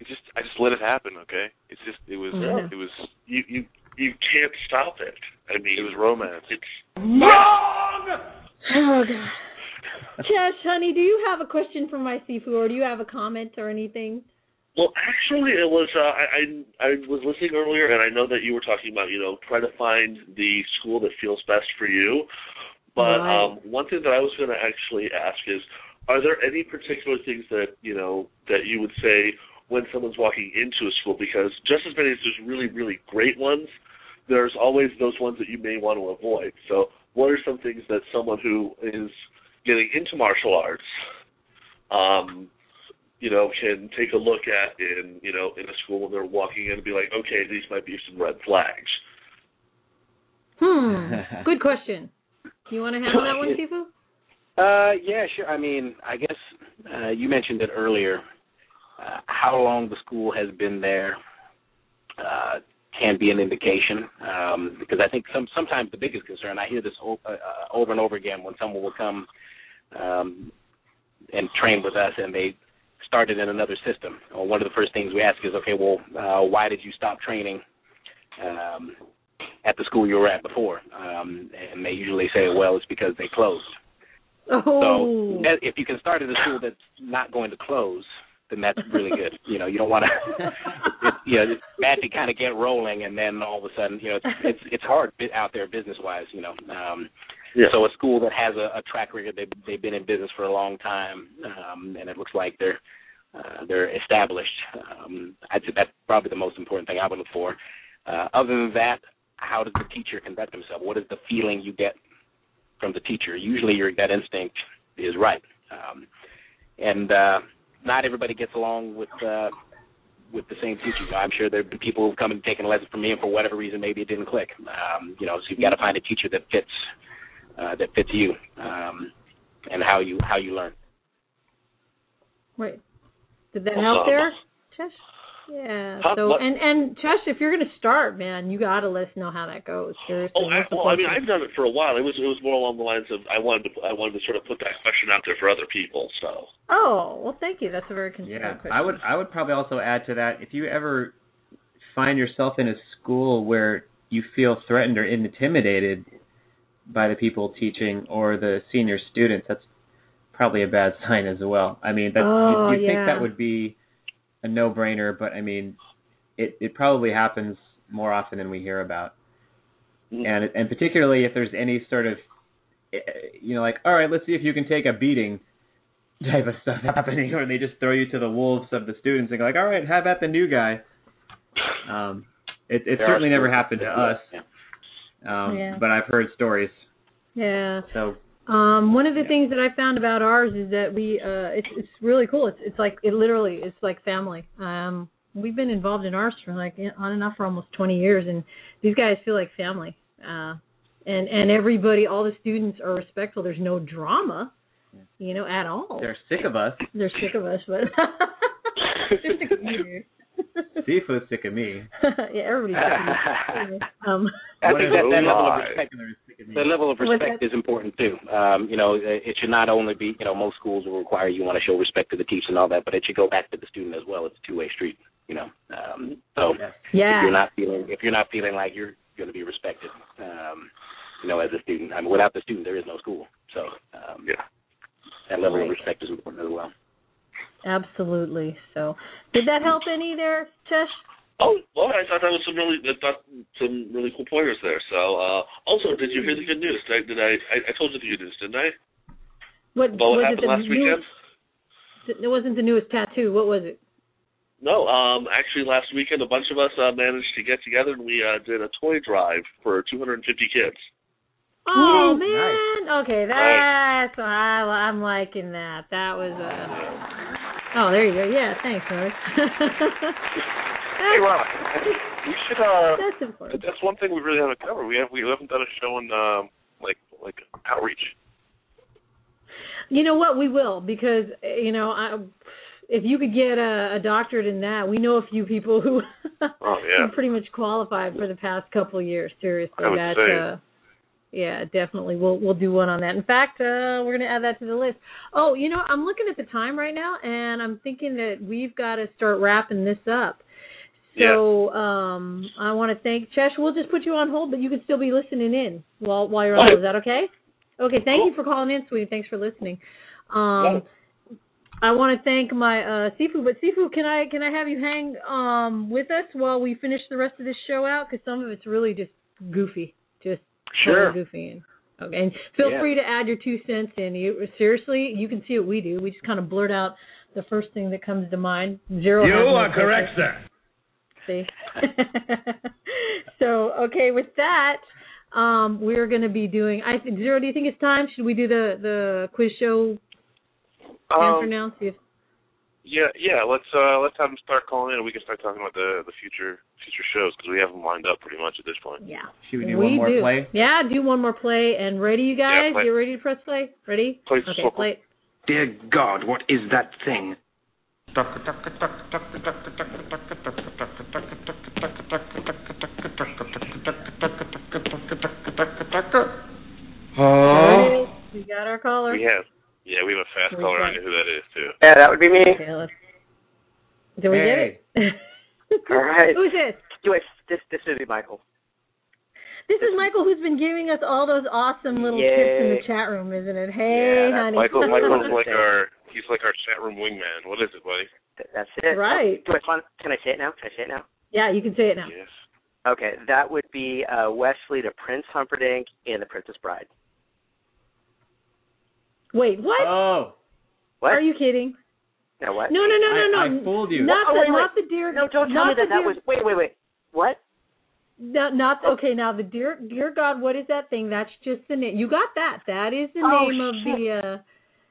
it just I just let it happen, okay? It's just it was Yeah. it was You you you can't stop it. I mean, it was romance. It's wrong. Oh god. Chesh, honey, do you have a question for my Sifu, or do you have a comment or anything? well, actually, it was. Uh, I, I I was listening earlier, and I know that you were talking about you know try to find the school that feels best for you. But Right. um, one thing that I was going to actually ask is, are there any particular things that you know that you would say when someone's walking into a school? Because just as many as there's really really great ones, there's always those ones that you may want to avoid. So, what are some things that someone who is getting into martial arts, um, you know, can take a look at in you know in a school when they're walking in and be like, okay, these might be some red flags. Hmm. Good question. Do you want to handle that one, Sifu? Uh, yeah, sure. I mean, I guess uh, you mentioned it earlier. Uh, how long the school has been there uh, can be an indication, um, because I think some sometimes the biggest concern I hear this o- uh, uh, over and over again when someone will come um, and train with us, and they started in another system. Well, one of the first things we ask is, okay, well, uh, why did you stop training? Um, at the school you were at before, um, and they usually say, "Well, it's because they closed." Oh. So if you can start at a school that's not going to close, then that's really good. You know, you don't want to, you know, it's bad to kind of get rolling and then all of a sudden, you know, it's it's, it's hard out there business wise. You know, um, Yeah. so a school that has a, a track record, they've they've been in business for a long time, um, and it looks like they're uh, they're established. Um, I'd say that's probably the most important thing I would look for. Uh, other than that, how does the teacher conduct himself? What is the feeling you get from the teacher? Usually, your gut instinct is right, um, and uh, not everybody gets along with uh, with the same teacher. I'm sure there have been people who've come and taken a lesson from me, and for whatever reason, maybe it didn't click. Um, you know, so you've got to find a teacher that fits uh, that fits you um, and how you how you learn. Wait. Did that help there, Chesh? Yeah. Huh? So What? and and Chesh, if you're gonna start, man, you gotta let us know how that goes. Seriously. Oh, I, well, I mean. I've done it for a while. It was it was more along the lines of I wanted to I wanted to sort of put that question out there for other people. So Oh well, thank you. That's a very considerate Yeah, question. I would I would probably also add to that if you ever find yourself in a school where you feel threatened or intimidated by the people teaching or the senior students, that's probably a bad sign as well. I mean, that Oh, you, you yeah. think that would be a no-brainer, but I mean, it it probably happens more often than we hear about. Mm. And and particularly if there's any sort of eh, you know like all right, let's see if you can take a beating type of stuff happening, or they just throw you to the wolves of the students and go like, all right, how about the new guy. Um, it it There certainly never happened to us, that, um, Yeah. but I've heard stories. yeah. So Um, one of the things that I found about ours is that we uh it's it's really cool. It's it's like it literally it's like family. Um we've been involved in ours for like on and off for almost 20 years, and these guys feel like family. Uh, and and everybody, all the students are respectful. There's no drama, you know, at all. They're sick of us. They're sick of us, but they're sick of you, dude. Sifu's sick of me. yeah, everybody's sick of me. Um, I think that, that level of respect, sick of me. the level of respect that? is important too. Um, you know, it it should not only be, you know, most schools will require you want to show respect to the teacher and all that, but it should go back to the student as well. It's a two-way street, you know. Um, so Yes. if you're not feeling, if you're not feeling like you're going to be respected, um, you know, as a student, I mean, without the student, there is no school. So um, Yeah. that level of respect is important as well. Absolutely. So, did that help any there, Chesh? Oh, well, I thought that was some really, I thought some really cool pointers there. So, uh, also, did you hear the good news? Did I, did I, I, I told you the good news, didn't I? What About what was it? happened The last weekend? it wasn't the newest tattoo. What was it? No, um, actually, last weekend, a bunch of us uh, managed to get together and we uh, did a toy drive for 250 kids. Oh Woo! man. Okay, that's I, I'm liking that. That was uh. Oh, there you go. Yeah, thanks, Norris. Hey, Ron, we should. uh That's important. That's one thing we really haven't covered. We have we haven't done a show on um like like outreach. You know what? We will because you know I. If you could get a, a doctorate in that, we know a few people who Oh, yeah. who pretty much qualified for the past couple of years. Seriously, I would that say. uh, yeah, definitely. We'll we'll do one on that. In fact, uh, we're gonna add that to the list. Oh, you know, I'm looking at the time right now, and I'm thinking that we've got to start wrapping this up. So um, I want to thank Chesh. We'll just put you on hold, but you can still be listening in while while you're on. hold. Is that okay? Okay. Thank you for calling in, sweetie. Thanks for listening. Um, I want to thank my uh, Sifu, but Sifu, can I can I have you hang um, with us while we finish the rest of this show out? Because some of it's really just goofy, just Sure. goofy. Okay, and feel Yeah. free to add your two cents in. You, seriously, you can see what we do. We just kind of blurt out the first thing that comes to mind. Zero. You are correct, sir. See. so okay, with that, um, we're going to be doing. I think Zero. Do you think it's time? Should we do the the quiz show answer Um, now? See if yeah, yeah. Let's uh let's have them start calling in, and we can start talking about the the future future shows because we have them lined up pretty much at this point. yeah. Should we do one more do. play? Yeah, do one more play. And ready, you guys? Yeah. You ready to press play? Ready? Play okay, circle. play. Dear God, what is that thing? There. We got our caller. We have yeah, we have a fast We caller. I know who that is too. Yeah, that would be me. Okay, let's. Did we Hey. get it? All right. Who's this? Do I, this this would be Michael. This is Michael, who's been giving us all those awesome little tips in the chat room, isn't it? Hey, Yeah, honey. Michael Michael's like our he's like our chat room wingman. What is it, buddy? That's it. Right. Oh, do I find, Can I say it now? Can I say it now? yeah, you can say it now. Yes. Okay, that would be uh, Westley to Prince Humperdinck in The Princess Bride. Wait, what? Oh, What? Are you kidding? No, what? No, no, no, no, I- no. I fooled you. Not Oh, the, wait, wait. not the deer. No, don't tell not me that that was. Wait, wait, wait. What? Not, not okay. Now the dear, dear God, what is that thing? That's just the name. You got that? That is the Oh, name of the. uh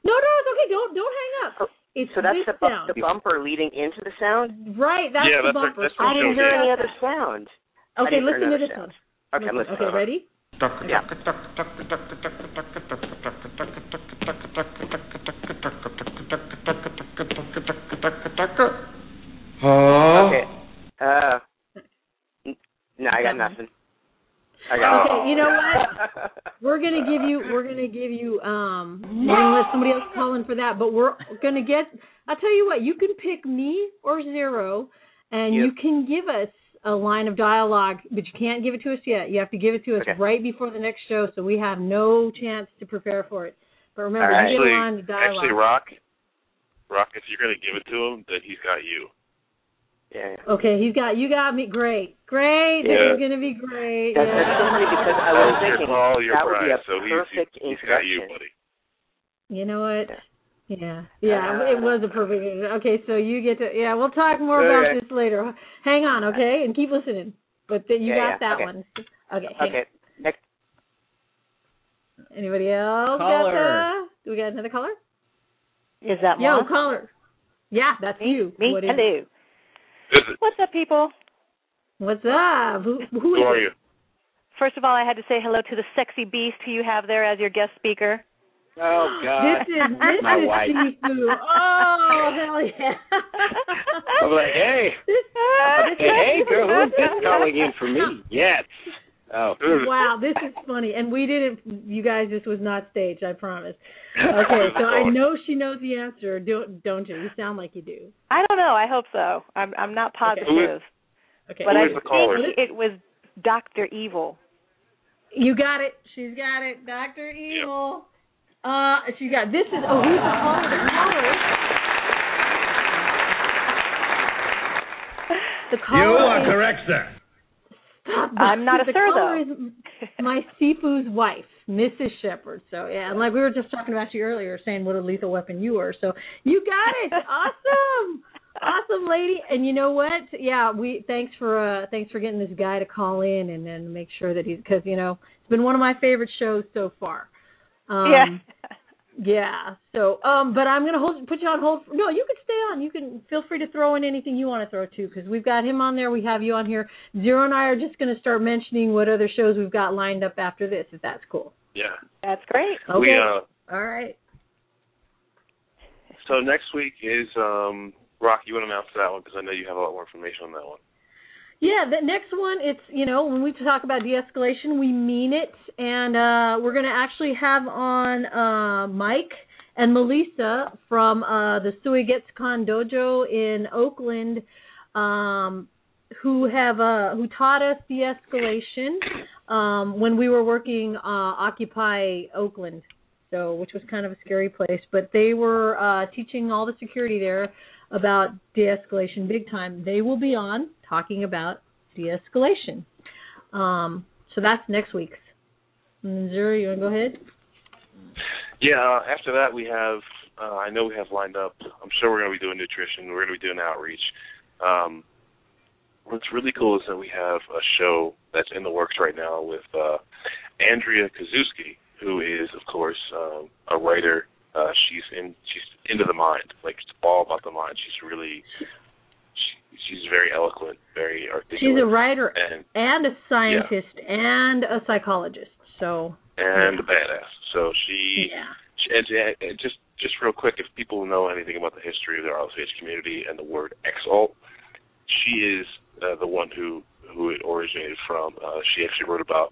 No, no, it's okay. Don't, don't hang up. Oh, It's So that's the, bu- sound. the bumper leading into the sound? Right, that's Yeah, the that's our- bumper. that's I didn't hear any other sound. Okay, didn't hear listen to another this sound. one. Okay, Listen. listen. Okay, ready? Yeah. Okay. Uh. n- No, I got nothing. I got Okay, you know what? We're gonna give you. We're gonna give you. Um, we're gonna let somebody else call in for that. But we're gonna. I'll tell you what. You can pick me or zero, and Yep. you can give us a line of dialogue, but you can't give it to us yet. You have to give it to us Okay. right before the next show, so we have no chance to prepare for it. But remember, All right. you get a Actually, line of dialogue. actually, Rock, Rock, if you're gonna give it to him, then he's got you. Yeah. yeah. Okay, he's got you. Got me. Great, great. This is gonna be great. That's, yeah. that's so funny because I That was was your thinking call, your that would be a. So perfect he's, he's got you, buddy. You know what? Yeah. Yeah, yeah, Uh, it was a perfect. Okay, so you get to. Yeah, we'll talk more about Okay. this later. Hang on, okay, and keep listening. But th- you Yeah, got yeah, that okay. one. Okay. hang Okay. Next. Anybody else? Caller. Got the, do we got another caller? Is that Yo, Moss? caller. Yeah, that's me? you. Me? What is- Hello. What's up, people? What's up? Who, who, Who is are you? First of all, I had to say hello to the sexy beast who you have there as your guest speaker. Oh God! This is this My is wife. Sifu. Oh hell yeah! I'm like, hey, This- hey, hey, girl, who's this calling in for me? Yes. Oh. Wow, this is funny, and we didn't. You guys, this was not staged. I promise. Okay, so I know she knows the answer. Don't don't you? You sound like you do. I don't know. I hope so. I'm I'm not positive, Who is- Okay, but who I is the caller? think it was Doctor Evil. you got it. She's got it. Doctor Evil. Uh, so you got this is. Oh, who's the caller? The caller. You are correct, sir. Stop. I'm not a the sir, caller though. Is my Sifu's wife, Mrs. Sheppard. So yeah, and like we were just talking about you earlier, saying what a lethal weapon you were. So you got it. Awesome. Awesome lady, and you know what? Yeah, we thanks for uh thanks for getting this guy to call in and then make sure that he's because you know it's been one of my favorite shows so far. Um, yeah. yeah. So, um, but I'm gonna hold, put you on hold. No, you can stay on. You can feel free to throw in anything you want to throw too, because we've got him on there. We have you on here. Zero and I are just gonna start mentioning what other shows we've got lined up after this, if that's cool. Yeah. That's great. Okay. We uh All right. so next week is um Rock, you want to announce that one because I know you have a lot more information on that one. Yeah, the next one, it's you know when we talk about de-escalation, we mean it, and uh, we're going to actually have on uh, Mike and Melissa from uh, the Suigetsukan Dojo in Oakland, um, who have uh, who taught us de-escalation um, when we were working uh, Occupy Oakland, so which was kind of a scary place, but they were uh, teaching all the security there about de-escalation big time. They will be on talking about de-escalation. Um, so that's next week's. Zero, you want to go ahead? Yeah, uh, after that we have uh, I know we have lined up. I'm sure we're going to be doing nutrition. We're going to be doing outreach. Um, what's really cool is that we have a show that's in the works right now with uh, Andrea Kuszewski, who is, of course, um, a writer. Uh, she's in she's into the mind, like it's all about the mind. She's really she, she's very eloquent, very articulate. She's a writer and and a scientist and a psychologist. So and a badass. So she, yeah. she and, and just just real quick, if people know anything about the history of the Osage community and the word exalt, she is uh, the one who who it originated from. Uh, she actually wrote about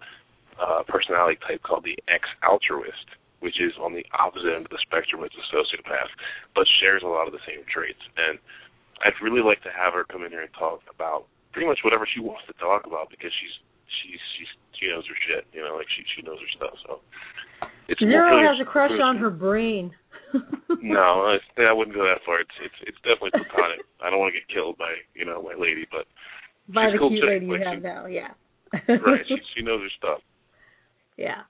uh, a personality type called the ex altruist, which is on the opposite end of the spectrum as a sociopath, but shares a lot of the same traits. And I'd really like to have her come in here and talk about pretty much whatever she wants to talk about because she's she's she's she knows her shit, you know, like she she knows her stuff. So it's Zero really- has a crush on her brain. No, it's, I wouldn't go that far. It's it's it's definitely platonic. I don't want to get killed by you know my lady, but By she's the cool cute chick, lady you have she- now, yeah. right. She she knows her stuff. Yeah.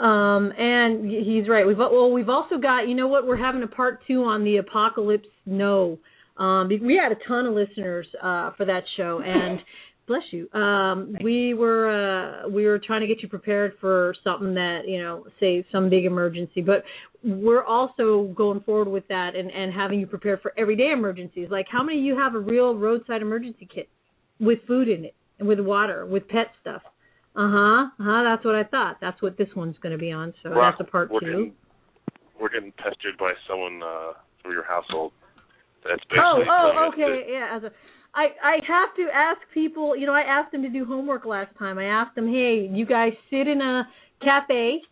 Um, and he's right. We've well, we've also got. You know what? We're having a part two on the apocalypse. No, um, we had a ton of listeners uh, for that show, and bless you. Um, we were uh, we were trying to get you prepared for something that you know, say some big emergency, but we're also going forward with that and and having you prepared for everyday emergencies. Like, how many of you have a real roadside emergency kit with food in it and with water, with pet stuff? Uh huh. Uh huh. That's what I thought. That's what this one's going to be on. So Rock, that's a part we're two. Getting, we're getting pestered by someone uh, from your household. That's Oh, basically oh, us okay, yeah. As a, I I have to ask people. You know, I asked them to do homework last time. I asked them, hey, you guys sit in a cafe.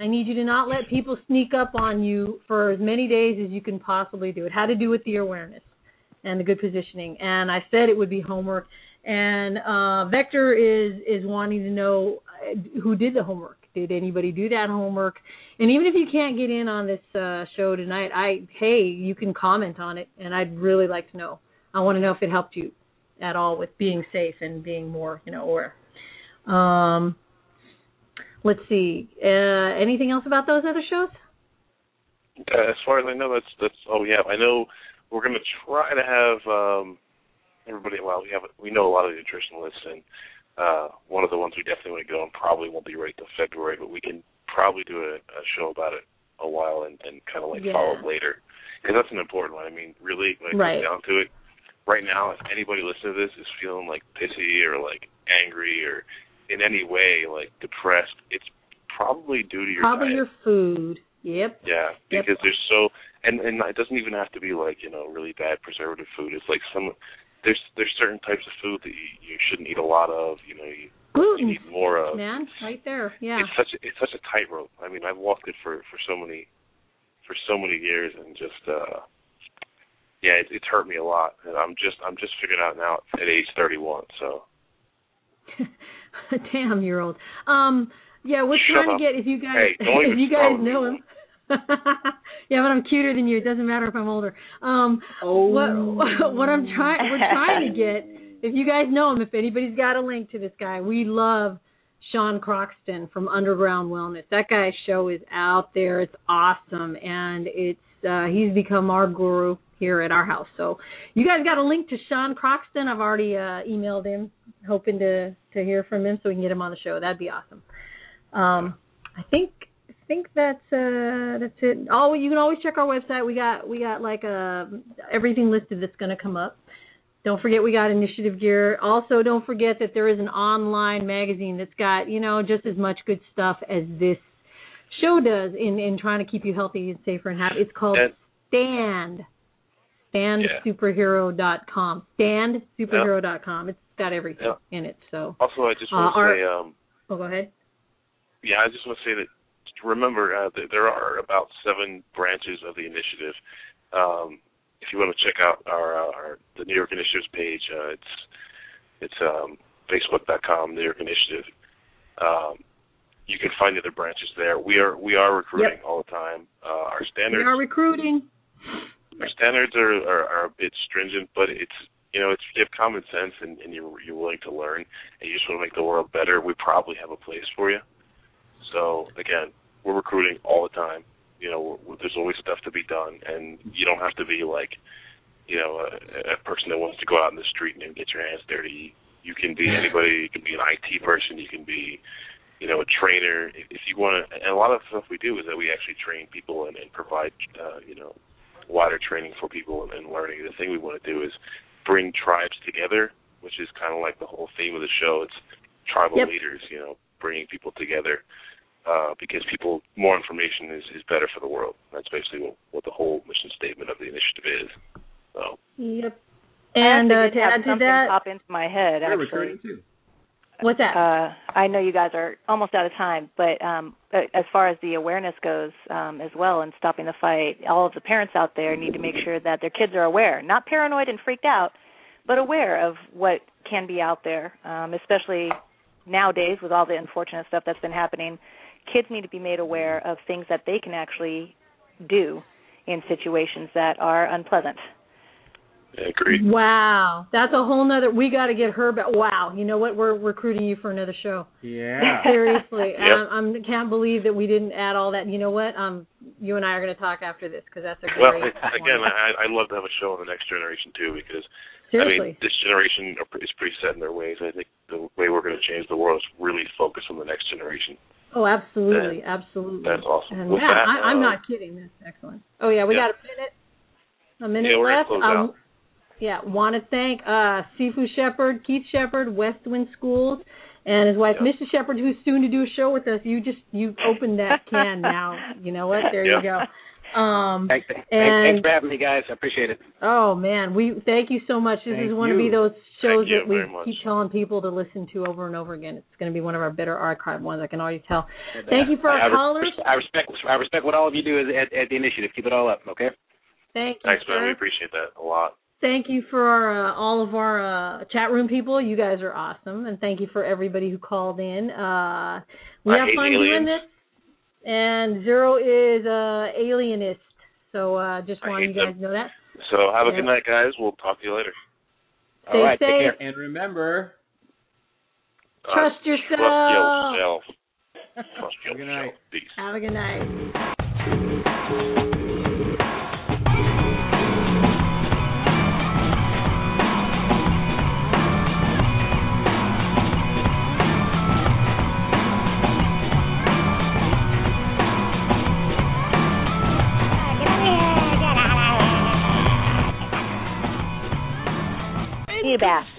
I need you to not let people sneak up on you for as many days as you can possibly do. It had to do with the awareness and the good positioning. And I said it would be homework. And uh, Vector is is wanting to know uh, who did the homework. Did anybody do that homework? And even if you can't get in on this uh, show tonight, I hey, you can comment on it, and I'd really like to know. I want to know if it helped you at all with being safe and being more, you know, aware. Um, let's see. Uh, anything else about those other shows? Uh, as far as I know, that's that's we have. I know we're going to try to have um, everybody. Well, we have we know a lot of the nutritionalists, and uh, one of the ones we definitely want to go on probably won't be right till February, but we can probably do a, a show about it a while and, and kind of like Yeah. follow up later because that's an important one. I mean, really, when it Right. comes down to it, right now, if anybody listening to this is feeling like pissy or like angry or in any way like depressed, it's probably due to your Probably diet. your food. Yep. Yeah, Yep. because there's so and and it doesn't even have to be like you know really bad preservative food. It's like some there's there's certain types of food that you, you shouldn't eat a lot of. You know, you, you Gluten, need more of. man, right there. Yeah. It's such a, it's such a tightrope. I mean, I've walked it for for so many for so many years, and just uh yeah, it, it's hurt me a lot. And I'm just I'm just figuring out now at age 31. So Damn, you're old. Um, yeah, we're Shut trying up. to get if you guys Hey, if you guys know him. Yeah, but I'm cuter than you. It doesn't matter if I'm older. Um, what what I'm trying we're trying to get if you guys know him, if anybody's got a link to this guy, we love Sean Croxton from Underground Wellness. That guy's show is out there. It's awesome, and it's uh, he's become our guru here at our house. So you guys got a link to Sean Croxton. I've already uh, emailed him, hoping to to hear from him so we can get him on the show. That'd be awesome. Um, I think think that's uh that's it. Oh, you can always check our website. We got we got like uh everything listed that's going to come up. Don't forget we got initiative gear. Also, don't forget that there is an online magazine that's got you know just as much good stuff as this show does in in trying to keep you healthy and safer and happy. It's called And- Stand. StandSuperhero.com. StandSuperhero.com. It's got everything in it. So, also, I just Uh, want to our- say um oh, go ahead. yeah, I just want to say that remember uh, there are about seven branches of the initiative. Um, if you want to check out our, uh, our the New York Initiatives page, uh, it's it's um, Facebook.com New York Initiative. Um, you can find the other branches there. We are we are recruiting all the time. Uh, our We standards are recruiting. our standards are, are are a bit stringent, but it's you know it's you have common sense and, and you're you're willing to learn and you just want to make the world better. We probably have a place for you. So again, we're recruiting all the time. You know, there's always stuff to be done, and you don't have to be like you know a, a person that wants to go out in the street and get your hands dirty. You can be anybody. You can be an IT person. You can be you know, a trainer. If, if you want to, and a lot of the stuff we do is that we actually train people and, and provide, uh, you know, wider training for people and, and learning. The thing we want to do is bring tribes together, which is kind of like the whole theme of the show. It's tribal Yep. leaders, you know, bringing people together uh, because people more information is, is better for the world. That's basically what, what the whole mission statement of the initiative is. So Yep. I And actually uh, did to add to that, pop into my head. We're actually, recruiting too. what's that? uh, I know you guys are almost out of time, but um, as far as the awareness goes, um, as well, and stopping the fight, all of the parents out there need to make sure that their kids are aware, not paranoid and freaked out, but aware of what can be out there, um, especially nowadays with all the unfortunate stuff that's been happening. Kids need to be made aware of things that they can actually do in situations that are unpleasant. agreed. Wow, that's a whole nother. We got to get her back. Wow, you know what? We're recruiting you for another show. Yeah. Seriously, Yep. um, I can't believe that we didn't add all that. You know what? Um, you and I are going to talk after this because that's a great. Well, great. again, I, I'd love to have a show on the next generation too because Seriously. I mean, this generation are is pretty set in their ways. I think the way we're going to change the world is really focus on the next generation. Oh, absolutely, absolutely. That's awesome. And With yeah, that, I, I'm uh, not kidding. That's excellent. Oh yeah, we yeah. got a minute. A minute Yeah, left. Um, yeah, want to thank uh, Sifu Sheppard, Keith Sheppard, Westwind Schools, and his wife, Yeah. Mr. Sheppard, who's soon to do a show with us. You just you opened that can now. You know what? There you go. Um, Thanks, thanks, And- thanks for having me, guys. I appreciate it. Oh man, we thank you so much. This Thank is one of you. be those shows Thank that we very much. keep telling people to listen to over and over again. It's going to be one of our better archive ones. I can already tell. And, uh, Thank you for our I callers. I respect I respect what all of you do at, at the initiative. Keep it all up, okay? Thank you, Thanks, man. We appreciate that a lot. Thank you for our, uh, all of our uh, chat room people. You guys are awesome, and thank you for everybody who called in. Uh, we I have hate fun doing this, and Zero is uh, alienist. So uh, just I wanted you guys them. to know that. So have a good night, guys. We'll talk to you later. Stay all right, safe. take care. And remember, Uh, Trust Trust yourself. yourself. Trust Have a good night. Peace. Have a good night. Bath.